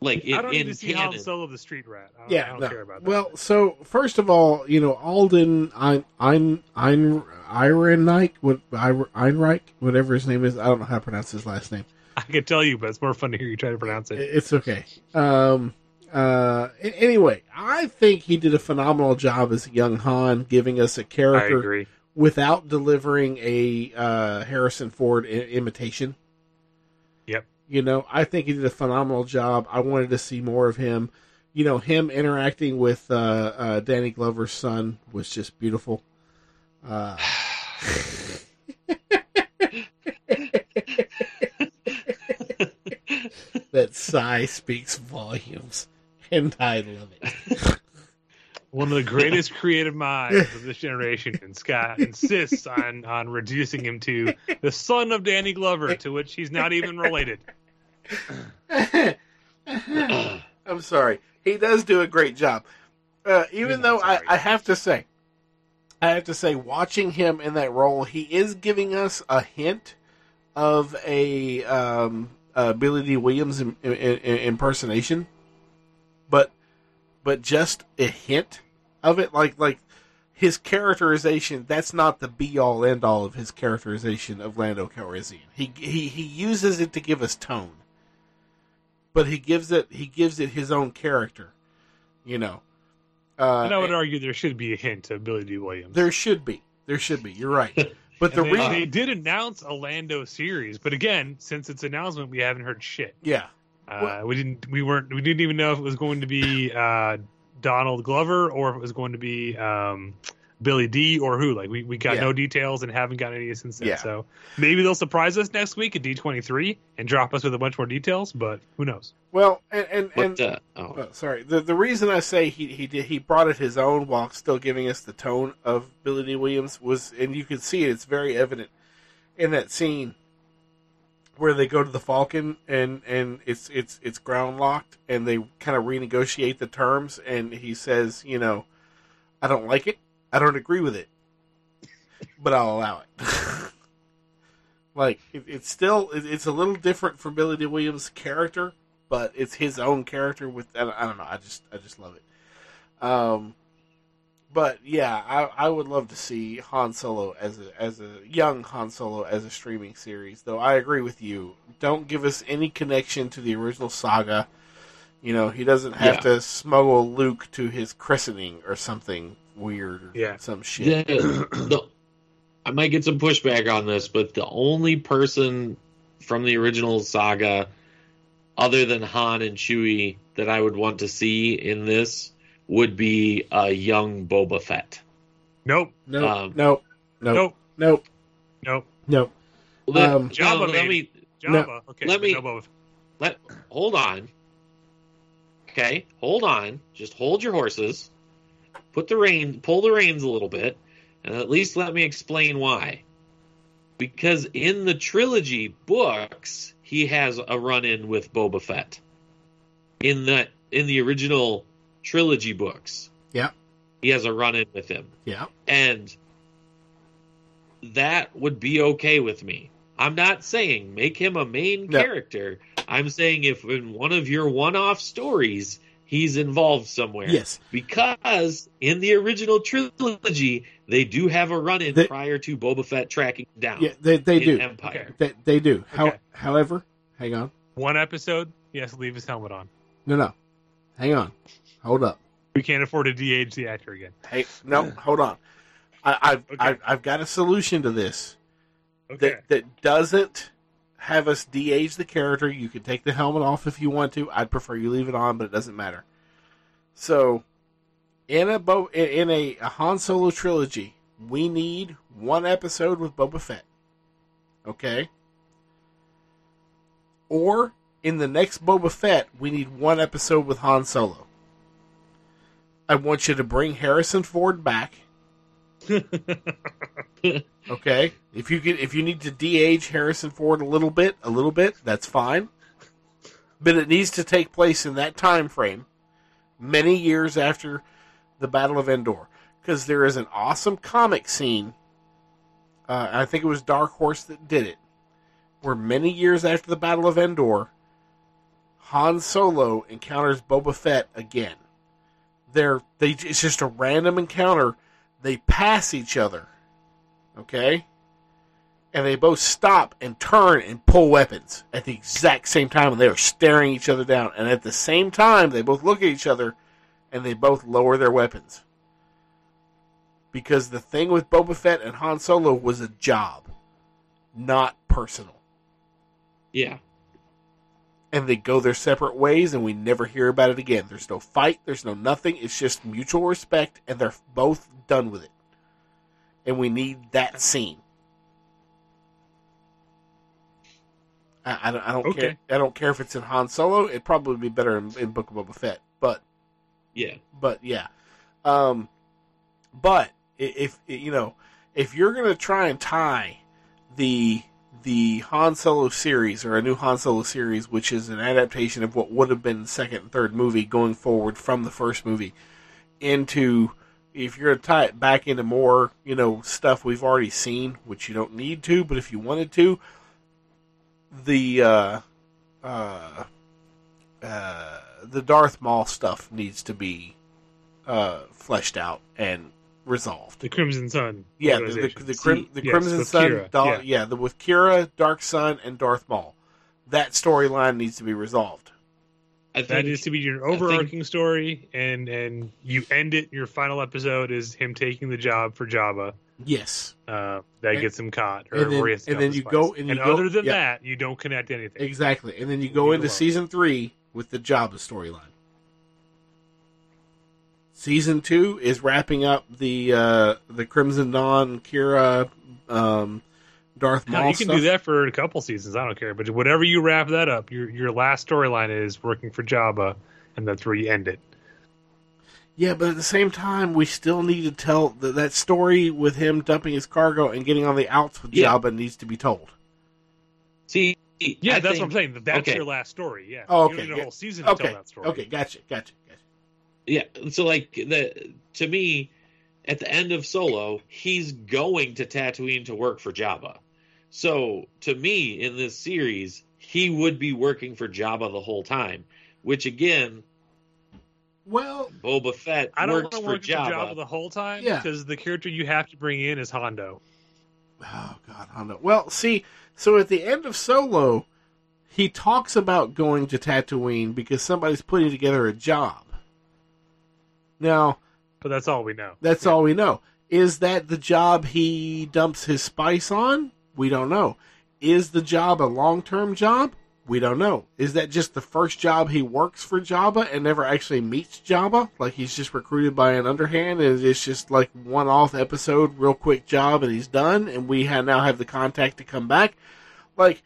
like in, I don't need to see Han canon. Solo the street rat. I don't, yeah. I don't no. care about that. Well, so first of all, you know, Alden Ein Ein Ein Ehrenreich, what Einreich, whatever his name is. I don't know how to pronounce his last name. I can tell you, but it's more fun to hear you try to pronounce it. It's okay. Um, uh, anyway, I think he did a phenomenal job as young Han, giving us a I character without delivering a uh, Harrison Ford I- imitation. You know, I think he did a phenomenal job. I wanted to see more of him. You know, him interacting with uh, uh, Danny Glover's son was just beautiful. Uh, that sigh speaks volumes, and I love it. One of the greatest creative minds of this generation, and Scott insists on on reducing him to the son of Danny Glover, to which he's not even related. I'm sorry. He does do a great job. Uh, even though I. I have to say, I have to say, watching him in that role, he is giving us a hint of a um, uh, Billy Dee Williams im- im- im- impersonation, but but just a hint of it. Like like his characterization. That's not the be all end all of his characterization of Lando Calrissian. He he he uses it to give us tone but he gives it he gives it his own character. You know, uh, And I would argue there should be a hint of Billy Dee Williams. there should be there should be. You're right, But the they, reason, they did announce a Lando series, but again, since its announcement, we haven't heard shit. yeah, Uh, we didn't. We weren't. We didn't even know if it was going to be uh, Donald Glover or if it was going to be um, Billy Dee or who. Like we, we got Yeah. no details and haven't got any since then. Yeah. So maybe they'll surprise us next week at D twenty three and drop us with a bunch more details. But who knows? well, and and, and But uh, oh, Oh, sorry. The the reason I say he he did he brought it his own while still giving us the tone of Billy Dee Williams was, and you can see it. It's very evident in that scene where they go to the Falcon and and it's it's it's ground locked, and they kind of renegotiate the terms, and he says, you know, I don't like it. I don't agree with it, but I'll allow it. like it, it's still it, it's a little different from Billy Dee Williams' character, but it's his own character with I don't, I don't know I just I just love it. Um, but yeah, I I would love to see Han Solo as a as a young Han Solo as a streaming series. Though I agree with you, don't give us any connection to the original saga. You know, he doesn't have Yeah. to smuggle Luke to his christening or something weird or Yeah. some shit. the, the, I might get some pushback on this, but the only person from the original saga, other than Han and Chewie, that I would want to see in this would be a young Boba Fett. Nope. Nope, Um, nope, nope, Nope. nope, Nope. nope. Let, Um, Jabba no, let made- me Jabba. Okay. let me- no let hold on. Okay, hold on. Just hold your horses. Put the rein, pull the reins a little bit, and at least let me explain why. Because in the trilogy books, he has a run-in with Boba Fett. In the in the original trilogy books, Yeah, he has a run-in with him yeah. and that would be okay with me. I'm not saying make him a main No. character. I'm saying if in one of your one-off stories he's involved somewhere. Yes. Because in the original trilogy they do have a run-in prior to Boba Fett tracking down. Yeah, they they do. Empire. They, they do. How, Okay. however, hang on. One episode. He has to leave his helmet on. No, no. Hang on. Hold up. We can't afford to de-age the actor again. Hey, no, hold on. I, I've, Okay. I've I've got a solution to this Okay. that that doesn't have us de-age the character. You can take the helmet off if you want to. I'd prefer you leave it on, but it doesn't matter. So, in a Bo, in in a, a Han Solo trilogy, we need one episode with Boba Fett. Okay. Or in the next Boba Fett, we need one episode with Han Solo. I want you to bring Harrison Ford back. okay, if you can, if you need to de-age Harrison Ford a little bit, a little bit, that's fine. But it needs to take place in that time frame, many years after the Battle of Endor, because there is an awesome comic scene. Uh, I think it was Dark Horse that did it, where many years after the Battle of Endor, Han Solo encounters Boba Fett again. They're they it's just a random encounter. They pass each other, okay, and they both stop and turn and pull weapons at the exact same time, and they are staring each other down. And at the same time, they both look at each other, and they both lower their weapons. Because the thing with Boba Fett and Han Solo was a job, not personal Yeah. And they go their separate ways and we never hear about it again. There's no fight, there's no nothing. It's just mutual respect and they're both done with it. And we need that scene. I, I don't, I don't Okay. care. I don't care if it's in Han Solo. It'd probably be better in, in Book of Boba Fett. But Yeah. but yeah. Um, but if you know, if you're gonna try and tie the the Han Solo series or a new Han Solo series, which is an adaptation of what would have been the second and third movie going forward from the first movie, into if you're gonna tie it back into more, you know, stuff we've already seen, which you don't need to, but if you wanted to, the uh, uh, uh, the Darth Maul stuff needs to be uh, fleshed out and resolved. The Crimson Sun. Yeah, the the, the, Crim, the Yes, Crimson Sun, Qi'ra, Dal- yeah. yeah. the with Qi'ra, Dark Sun, and Darth Maul. That storyline needs to be resolved. I think That is to be your overarching story, and and you end it. Your final episode is him taking the job for Jabba, Yes. uh, that And- gets him caught, or and then- where he has to and then the you spice. go- and you go- other than yeah. that, you don't connect anything. Exactly. And then you go Leave it into alone. season three with the Jabba storyline. Season two is wrapping up the uh, the Crimson Dawn, Qi'ra, um, Darth Maul No, you can stuff. do that for a couple seasons. I don't care, but whatever you wrap that up, your your last storyline is working for Jabba, and that's where you end it. Yeah, but at the same time, we still need to tell that that story with him dumping his cargo and getting on the outs with Yeah. Jabba needs to be told. See, Yeah, I that's think- what I'm saying. That's okay. your last story. Yeah. Oh, You okay. don't need a yeah. whole season to okay. tell that story. Okay, gotcha, gotcha, gotcha. Yeah, so like the to me, at the end of Solo, he's going to Tatooine to work for Jabba. So to me, in this series, he would be working for Jabba the whole time. Which again, Well, Boba Fett I don't works want to for work Jabba. for Jabba the whole time Yeah. because the character you have to bring in is Hondo. Oh God, Hondo. Well, see, so at the end of Solo, he talks about going to Tatooine because somebody's putting together a job. Now, But that's all we know. that's all we know. Is that the job he dumps his spice on? We don't know. Is the job a long-term job? We don't know. Is that just the first job he works for Jabba and never actually meets Jabba? Like he's just recruited by an underhand and it's just like one-off episode, real quick job, and he's done, and we ha now have the contact to come back. Like,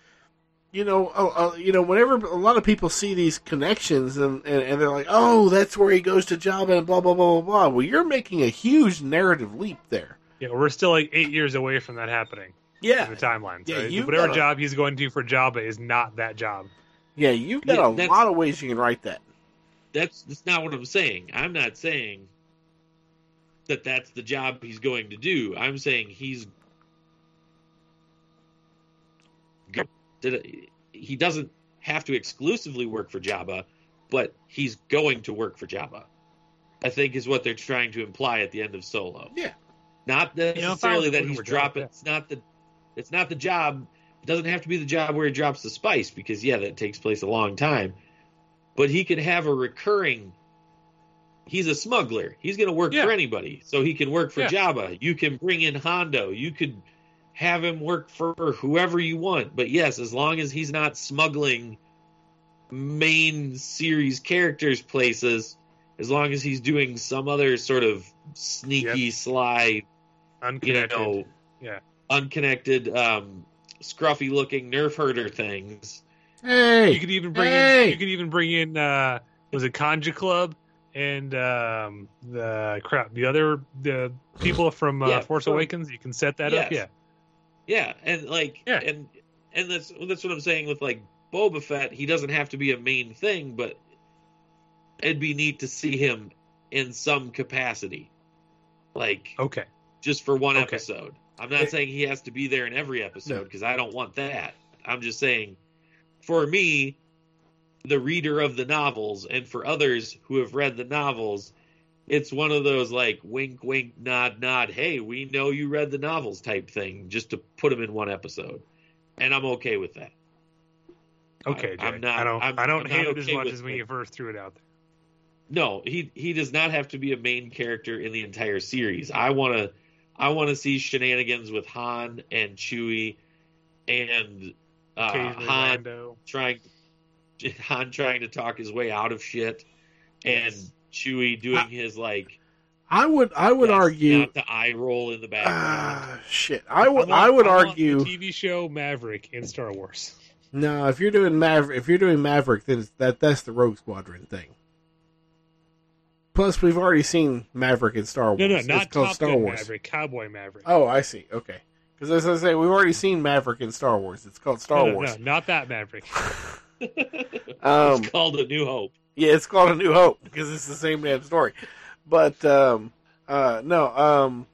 you know, uh, uh, you know, whenever a lot of people see these connections and, and, and they're like, oh, that's where he goes to Jabba and blah blah blah blah blah. Well, you're making a huge narrative leap there. Yeah, we're still like eight years away from that happening Yeah, in the timeline. Yeah, So you've whatever gotta- job he's going to do for Jabba is not that job. yeah, you've got Yeah, a lot of ways you can write that. That's that's not what I'm saying. I'm not saying that that's the job he's going to do. I'm saying he's go- did- he doesn't have to exclusively work for Jabba, but he's going to work for Jabba. I think is what they're trying to imply at the end of Solo. Yeah. Not You know, necessarily was that he's dropping. yeah. It's not the. It's not the job. It doesn't have to be the job where he drops the spice because yeah, that takes place a long time. But he could have a recurring. He's a smuggler. He's going to work Yeah. for anybody, so he can work for Yeah. Jabba. You can bring in Hondo. You could have him work for whoever you want. But yes, as long as he's not smuggling main series characters places, as long as he's doing some other sort of sneaky, sly, you Unconnected. know, Yeah. unconnected, um, scruffy looking nerf herder things. Hey, You could even bring hey! in. You could even bring in. Uh, was it Kanjiklub and um, the crap? The other the people from uh, Yeah, Force from- Awakens. You can set that up. Yeah. Yeah, and like, Yeah. and and that's that's what I'm saying with like Boba Fett. He doesn't have to be a main thing, but it'd be neat to see him in some capacity, like Okay. just for one Okay. episode. I'm not It- saying he has to be there in every episode No. because I don't want that. I'm just saying, for me, the reader of the novels, and for others who have read the novels, it's one of those like wink, wink, nod, nod. Hey, we know you read the novels type thing, just to put them in one episode, and I'm okay with that. Okay. I- I'm not- I don't. I'm- I don't I'm hate not it as much as when it. you first threw it out there. No, he he does not have to be a main character in the entire series. I want to I want to see shenanigans with Han and Chewie and uh, Han Lando. trying Han trying to talk his way out of shit and Chewie doing I- his like I would I would argue. not the eye roll in the background. Ah, shit. I would I would want argue. the TV show Maverick in Star Wars. No, if you're doing Maverick, if you're doing Maverick, then it's, that that's the Rogue Squadron thing. Plus, we've already seen Maverick in Star Wars. No, no, not called Top Star Gun Wars. Maverick, Cowboy Maverick. Oh, I see. Okay, because as I say, we've already seen Maverick in Star Wars. It's called Star no, no, Wars. no, not that Maverick. Um, it's called A New Hope. Yeah, it's called A New Hope because it's the same damn story. But um, uh, no, um,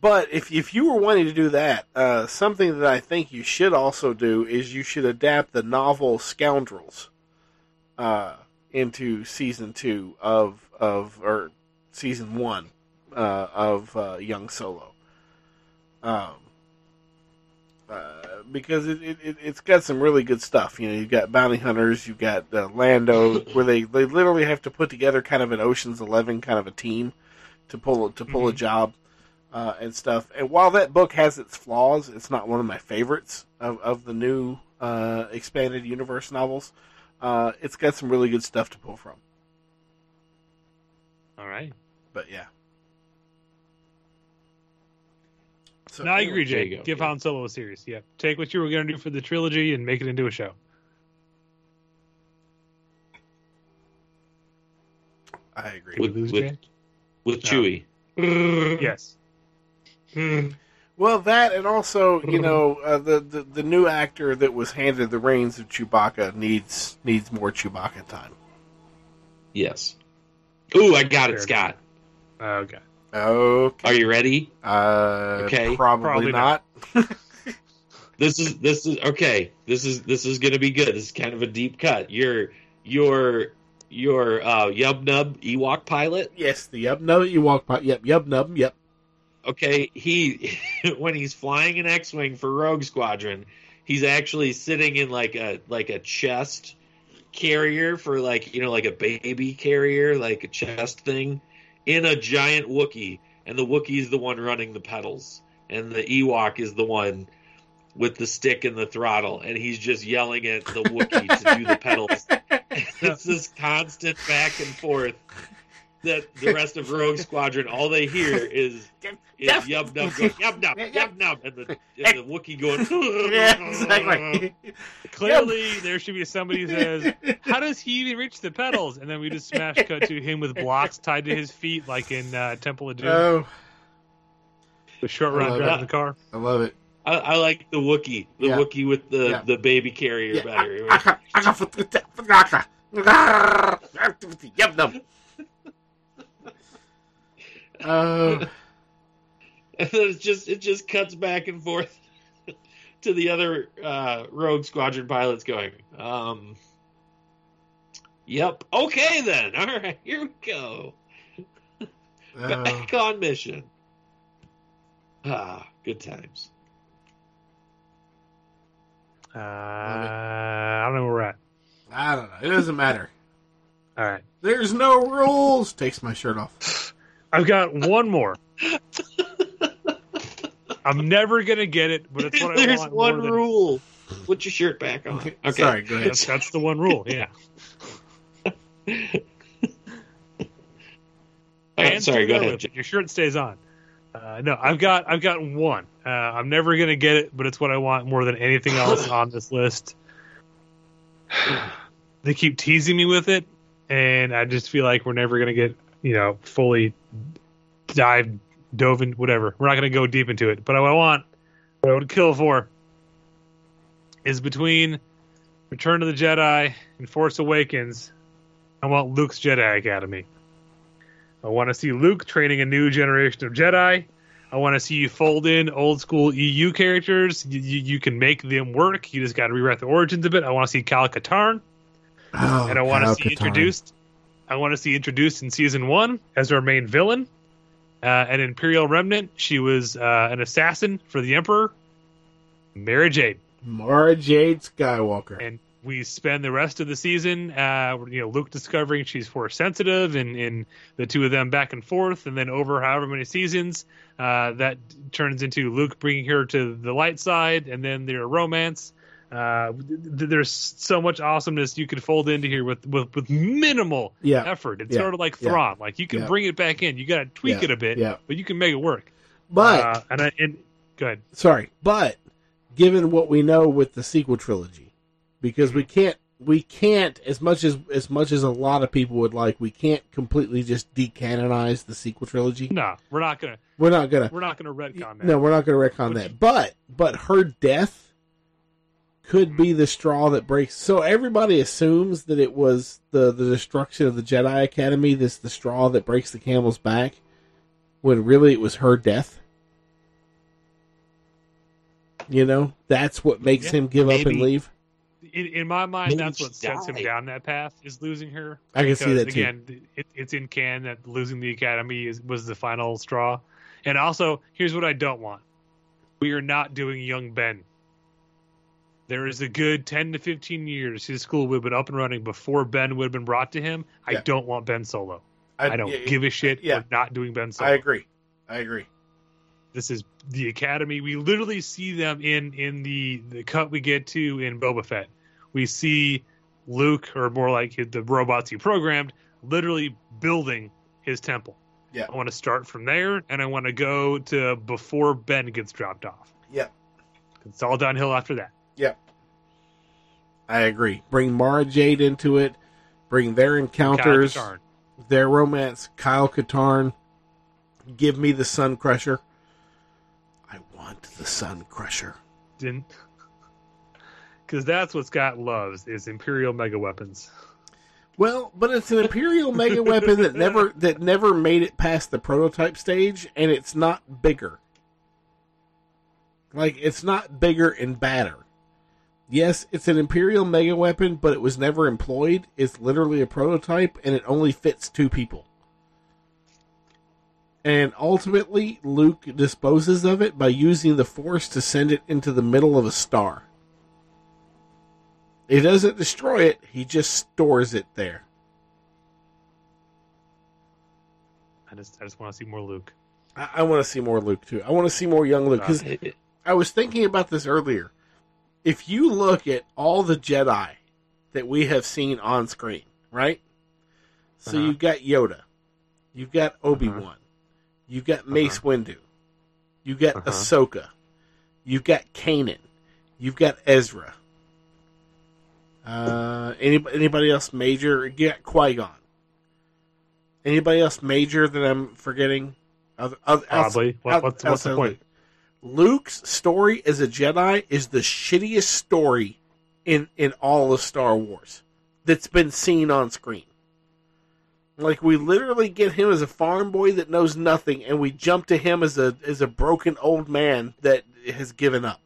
but if if you were wanting to do that, uh, something that I think you should also do is you should adapt the novel Scoundrels uh, into season two of of or season one uh, of uh, Young Solo. Um, uh, because it, it, it, it's got some really good stuff. You know, you've got bounty hunters, you've got uh, Lando, where they, they literally have to put together kind of an Ocean's Eleven kind of a team to pull to pull a job. uh, and stuff. And while that book has its flaws, it's not one of my favorites of, of the new uh, expanded universe novels. Uh, it's got some really good stuff to pull from. All right. But yeah. So no, I agree, there Jay. go. Give Yeah. Han Solo a series. Yeah. Take what you were going to do for the trilogy and make it into a show. I agree. With, lose, with, with No. Chewie. Yes. Well, that and also, you know, uh, the, the the new actor that was handed the reins of Chewbacca needs needs more Chewbacca time. Yes. Ooh, I got Fair it, Scott. Okay. Okay. Are you ready? Uh, Okay. Probably, Probably not. This is this is okay. This is this is gonna be good. This is kind of a deep cut. Your your your uh, Yub Nub Ewok pilot. yes, the yep no you walk by yep yep nub yep. Okay, he when he's flying an X-wing for Rogue Squadron, he's actually sitting in like a like a chest carrier for like you know like a baby carrier, like a chest thing, in a giant Wookiee, and the Wookiee's the one running the pedals, and the Ewok is the one with the stick and the throttle, and he's just yelling at the Wookiee to do the pedals. it's this constant back and forth that the rest of Rogue Squadron, all they hear is is yub nub going yub nub yub nub, and the and the Wookiee going. yeah, exactly. Clearly, there should be somebody who says, "How does he even reach the pedals?" And then we just smash cut to him with blocks tied to his feet, like in uh, Temple of Doom, oh, the short I run love driving the car. I love it. I, I like the Wookiee, the Yeah. Wookiee with the Yeah. the baby carrier Yeah, better. I- I- I- I- Yep nub. Uh, and then it just it just cuts back and forth to the other uh, Rogue Squadron pilots going, um, "Yep, okay then, all right, here we go, uh, back on mission." Ah, good times. Uh, I don't know where we're at. I don't know. It doesn't matter. All right, There's no rules. Takes my shirt off. I've got one more. I'm never gonna get it, but it's what I want. There's one more than- rule. Put your shirt back on. Okay. Sorry, go ahead. That's, that's the one rule. Yeah. All right, sorry, go ahead. it. Your shirt stays on. Uh, no, I've got I've got one. Uh, I'm never gonna get it, but it's what I want more than anything else on this list. they keep teasing me with it, and I just feel like we're never gonna get you know fully dive dove in whatever. We're not gonna go deep into it. But what I want, what I would kill for, is between Return of the Jedi and Force Awakens. I want Luke's Jedi Academy. I want to see Luke training a new generation of Jedi. I want to see you fold in old school EU characters. You, you, you can make them work. You just got to rewrite the origins a bit. I want to see Cal Katarn, Oh, and I want to see Katarn. introduced. I want to see introduced in season one as our main villain. Uh, an Imperial Remnant. She was uh, an assassin for the Emperor. Mara Jade. Mara Jade Skywalker. and we spend the rest of the season, uh, you know, Luke discovering she's force sensitive, and, and the two of them back and forth, and then over however many seasons, uh, that turns into Luke bringing her to the light side, and then their romance. Uh, th- there's so much awesomeness you could fold into here with with, with minimal Yeah. effort. It's Yeah. sort of like Yeah. Thrawn, like you can Yeah. bring it back in. You got to tweak Yeah. it a bit, Yeah. but you can make it work. But uh, and I and go ahead. sorry, but given what we know with the sequel trilogy, because we can't we can't as much as as much as a lot of people would like, we can't completely just decanonize the sequel trilogy. No, we're not gonna We're not gonna. we're not gonna retcon that. No, we're not gonna retcon Which- that. But but her death could be the straw that breaks. So everybody assumes that it was the the destruction of the Jedi Academy. This the straw that breaks the camel's back, when really it was her death. You know, that's what makes Yeah, him give up and leave. in, in my mind, Maybe that's she what sets him down that path is losing her. I can see that too. again, it, it's in can that losing the academy is, was the final straw. And also, here's what I don't want: we are not doing young Ben. There is a good ten to fifteen years his school would have been up and running before Ben would have been brought to him. I Yeah. don't want Ben Solo. I, don't yeah, give a shit. yeah. We're not doing Ben Solo. I agree. I agree. This is the Academy. We literally see them in in the the cut we get to in Boba Fett. We see Luke, or more like the robots he programmed, literally building his temple. Yeah. I want to start from there, and I want to go to before Ben gets dropped off. Yeah. It's all downhill after that. Yep. I agree. Bring Mara Jade into it. Bring their encounters, Kyle their romance. Kyle Katarn. Give me the Sun Crusher. I want the Sun Crusher. Didn't. Because that's what Scott loves is Imperial mega weapons. Well, but it's an Imperial mega weapon that never that never made it past the prototype stage, and it's not bigger. Like it's not bigger and badder. Yes, it's an Imperial mega weapon, but it was never employed. It's literally a prototype, and it only fits two people. And ultimately, Luke disposes of it by using the Force to send it into the middle of a star. He doesn't destroy it, he just stores it there. I just I just want to see more Luke. I, I want to see more Luke too. I want to see more young Luke because Uh, I was thinking about this earlier. If you look at all the Jedi that we have seen on screen, right? So Uh-huh. you've got Yoda, you've got Obi Wan, you've got Mace Windu, you've got Uh-huh. Ahsoka, you've got Kanan, you've got Ezra. Uh, anybody, anybody else major? You got Qui Gon. Anybody else major that I'm forgetting? Other, other, Probably. What- what's- what's the point? Luke. Luke's story as a Jedi is the shittiest story in in all of Star Wars that's been seen on screen. Like we literally get him as a farm boy that knows nothing, and we jump to him as a as a broken old man that has given up.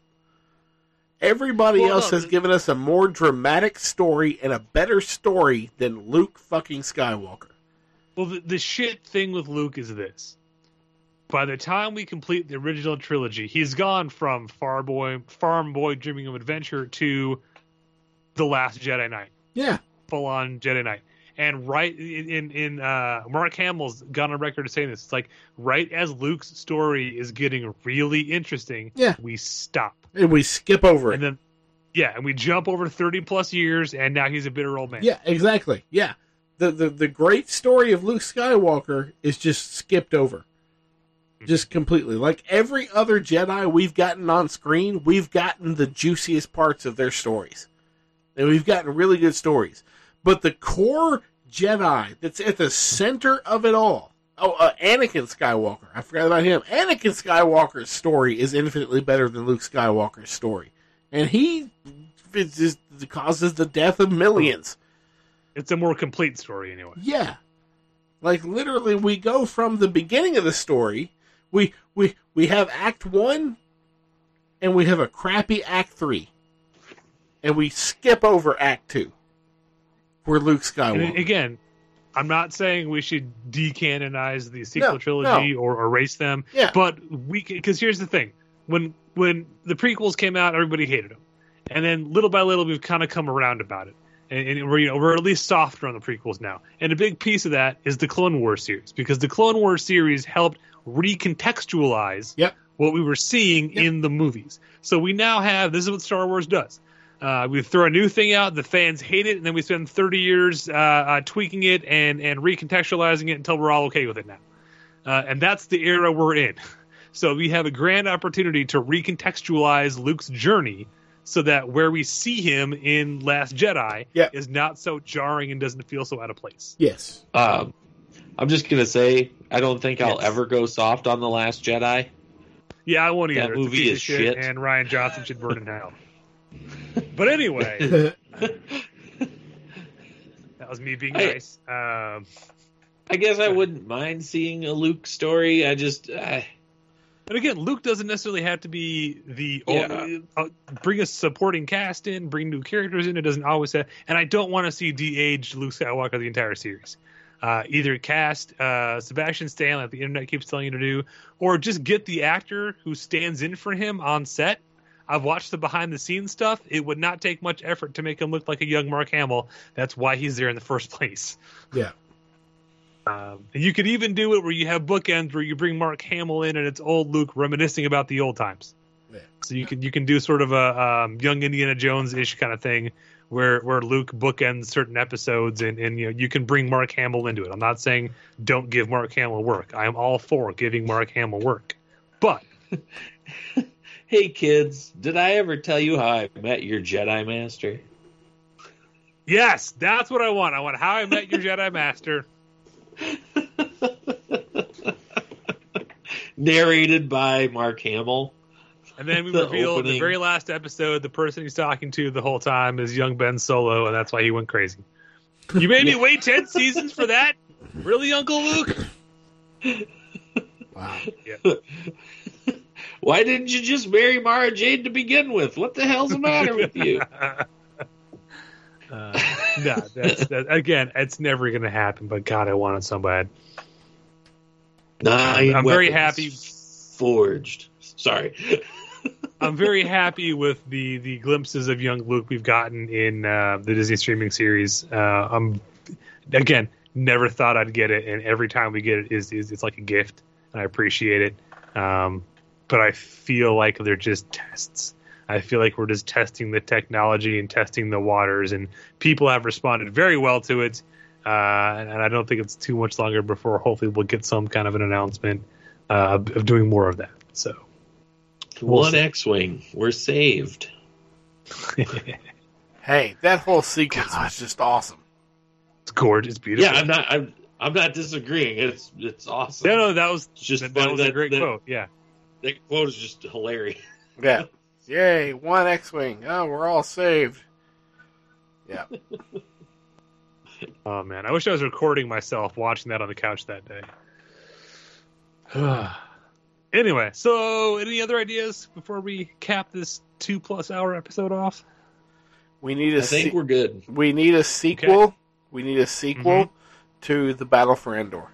Everybody Well, else no, has given us a more dramatic story and a better story than Luke fucking Skywalker. Well, the, the shit thing with Luke is this. By the time we complete the original trilogy, he's gone from far boy, farm boy dreaming of adventure to the last Jedi Knight, Yeah, full on Jedi Knight. And right in in, uh, Mark Hamill's gone on record of saying this. It's like right as Luke's story is getting really interesting, Yeah. we stop, and we skip over it. and then yeah, and we jump over thirty plus years, and now he's a bitter old man. Yeah, exactly. Yeah. The, the the great story of Luke Skywalker is just skipped over. Just completely. Like every other Jedi we've gotten on screen, we've gotten the juiciest parts of their stories. And we've gotten really good stories. But the core Jedi that's at the center of it all. Oh, uh, Anakin Skywalker. I forgot about him. Anakin Skywalker's story is infinitely better than Luke Skywalker's story. And he just causes the death of millions. It's a more complete story anyway. Yeah. Like literally we go from the beginning of the story, we we we have act 1 and we have a crappy act 3. And we skip over act 2. Where Luke And Skywalker. again, I'm not saying we should decanonize the sequel No, trilogy no. or erase them. Yeah. But we because here's the thing: when when the prequels came out, everybody hated them, and then little by little, we've kind of come around about it, and, and we're you know we're at least softer on the prequels now. And a big piece of that is the Clone Wars series because the Clone Wars series helped recontextualize Yep. what we were seeing in the movies. So we now have this is what Star Wars does. Uh, we throw a new thing out, the fans hate it, and then we spend 30 years uh, uh, tweaking it and, and recontextualizing it until we're all okay with it now. Uh, and that's the era we're in. So we have a grand opportunity to recontextualize Luke's journey so that where we see him in Last Jedi Yeah. is not so jarring and doesn't feel so out of place. yes. Um, I'm just gonna say I don't think I'll Yes. ever go soft on the Last Jedi. Yeah, I won't That either. It's a movie is shit. and Rian Johnson should burn in hell. But anyway, that was me being I- nice. Um, I guess I wouldn't mind seeing a Luke story. I just uh, And again, Luke doesn't necessarily have to be the Yeah. uh, bring a supporting cast in, bring new characters in. It doesn't always have, and I don't want to see de-aged Luke Skywalker the entire series. Uh, either cast uh, Sebastian Stan, like the internet keeps telling you to do, or just get the actor who stands in for him on set. I've watched the behind the scenes stuff. It would not take much effort to make him look like a young Mark Hamill. That's why he's there in the first place. Yeah. Um, and you could even do it where you have bookends where you bring Mark Hamill in and it's old Luke reminiscing about the old times. Yeah. So you can you can do sort of a um, young Indiana Jones ish kind of thing where where Luke bookends certain episodes and, and you know you can bring Mark Hamill into it. I'm not saying don't give Mark Hamill work. I am all for giving Mark Hamill work. But Hey kids, did I ever tell you how I met your Jedi Master? yes, that's what I want. I want how I met your Jedi Master. Narrated by Mark Hamill. And then we The reveal in the very last episode the person he's talking to the whole time is young Ben Solo, and that's why he went crazy. You made me wait ten seasons for that? Really, Uncle Luke? Wow. Why didn't you just marry Mara Jade to begin with? What the hell's the matter with you? Uh, no, that's that, again. It's never going to happen. But God, I want it so bad. Nine I'm very happy. Forged. Sorry. I'm very happy with the the glimpses of young Luke we've gotten in uh, the Disney streaming series. Uh, I'm again never thought I'd get it, and every time we get it is, is it's like a gift, and I appreciate it. Um, but I feel like they're just tests. I feel like we're just testing the technology and testing the waters, and people have responded very well to it. Uh, and I don't think it's too much longer before hopefully we'll get some kind of an announcement uh, of doing more of that. So. We'll One. X-wing. We're saved. Hey, that whole sequence was just awesome. It's gorgeous, it's beautiful. Yeah, I'm not. I'm. I'm not disagreeing. It's. It's awesome. No, no, that was It's just that, that was a great that- quote. Yeah, That quote is just hilarious. Yeah. Yay, one X Wing. Oh, we're all saved. Yeah. oh man, I wish I was recording myself watching that on the couch that day. anyway, so any other ideas before we cap this two plus hour episode off? We need I a think se- we're good. we need a sequel. We need a sequel Mm-hmm. to the Battle for Endor.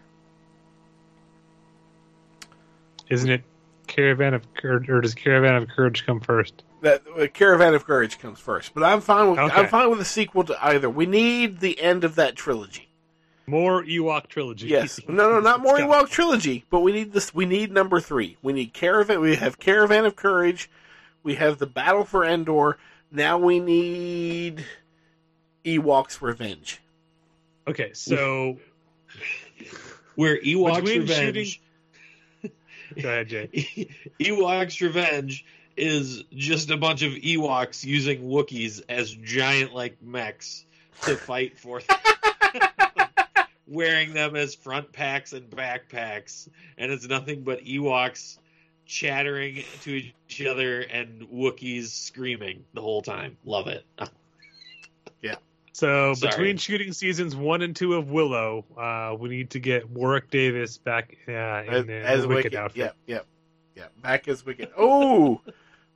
Isn't it Caravan of Courage, or does Caravan of Courage come first? That uh, Caravan of Courage comes first, but I'm fine with Okay. I'm fine with a sequel to either. We need the end of that trilogy. More Ewok trilogy. Yes, no, no, not more Scott. Ewok trilogy, but we need this. We need number three. We need Caravan. We have Caravan of Courage. We have the Battle for Endor. Now we need Ewok's Revenge. Okay, so Where Ewok's Between Revenge. go ahead, Jay. Ewok's Revenge is just a bunch of Ewoks using Wookiees as giant like mechs to fight for them. Wearing them as front packs and backpacks, and it's nothing but Ewoks chattering to each other and Wookiees screaming the whole time. Love it. Yeah. So Sorry. between shooting seasons one and two of Willow, uh, we need to get Warwick Davis back uh, As, in the, as the Wicket. Wicket outfit. Yep, yep, yep. Back as Wicket. Oh,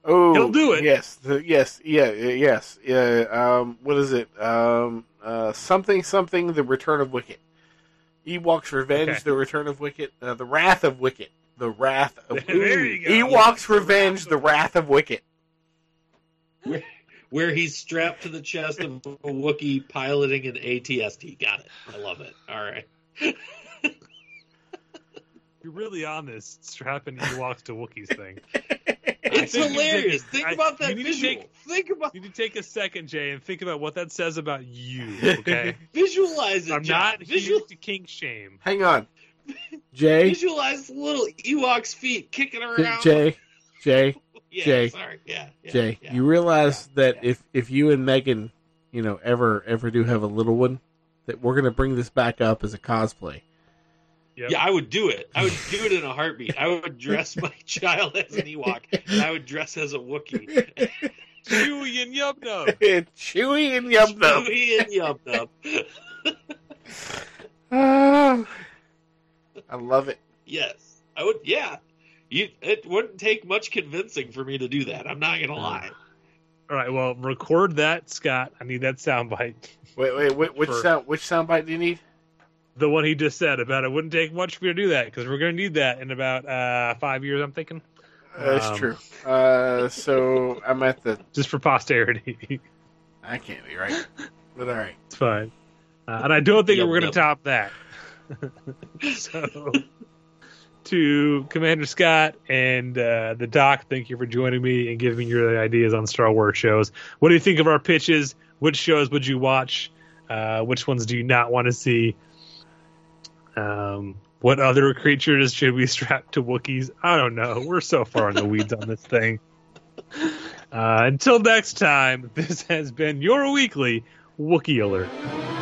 oh. He'll do it. Yes, the, yes, yeah, yeah, yes, yeah. Um, what is it? Um, uh, something, something. The Return of Wicket. Ewok's Revenge. Okay. The Return of Wicket, Uh, the Wrath of Wicket, The Wrath of There you go. Ewok's Revenge. The Wrath of Wicket. Where he's strapped to the chest of a Wookiee piloting an ATST. Got it. I love it. All right. You're really on this strapping Ewoks to Wookiees thing. It's think hilarious. take- Think I- about that you need to visual. take- Think about You need to take a second, Jay, and think about what that says about you. Okay, visualize it. I'm John. not Visual, to kink shame. Hang on, Jay. visualize the little Ewok's feet kicking around. Jay. Jay. yeah, Jay. Sorry. Yeah. yeah Jay, yeah. you realize that yeah. if if you and Megan, you know, ever ever do have a little one, that we're gonna bring this back up as a cosplay. Yep. Yeah, I would do it. I would do it in a heartbeat. I would dress my child as an Ewok, and I would dress as a Wookiee. Chewie and Yub Nub. Chewie and Yum Nub. Chewie and Yum Nub. Ah, I love it. Yes, I would. Yeah, you. It wouldn't take much convincing for me to do that. I'm not gonna lie. All right, well, record that, Scott. I need that soundbite. Wait, wait, wait which For- sound which soundbite do you need? The one he just said about it wouldn't take much for you to do that because we're going to need that in about uh, five years, I'm thinking, Uh, that's Um, true. Uh, so I'm at the. just for posterity. I can't be right, but all right. it's fine. Uh, and I don't think Yub we're going nub. to top that. so, to Commander Scott and uh, the Doc, thank you for joining me and giving me your ideas on Star Wars shows. What do you think of our pitches? Which shows would you watch? Uh, which ones do you not want to see? Um, what other creatures should we strap to Wookiees? I don't know. We're so far in the weeds on this thing. Uh, until next time, this has been your weekly Wookiee Alert.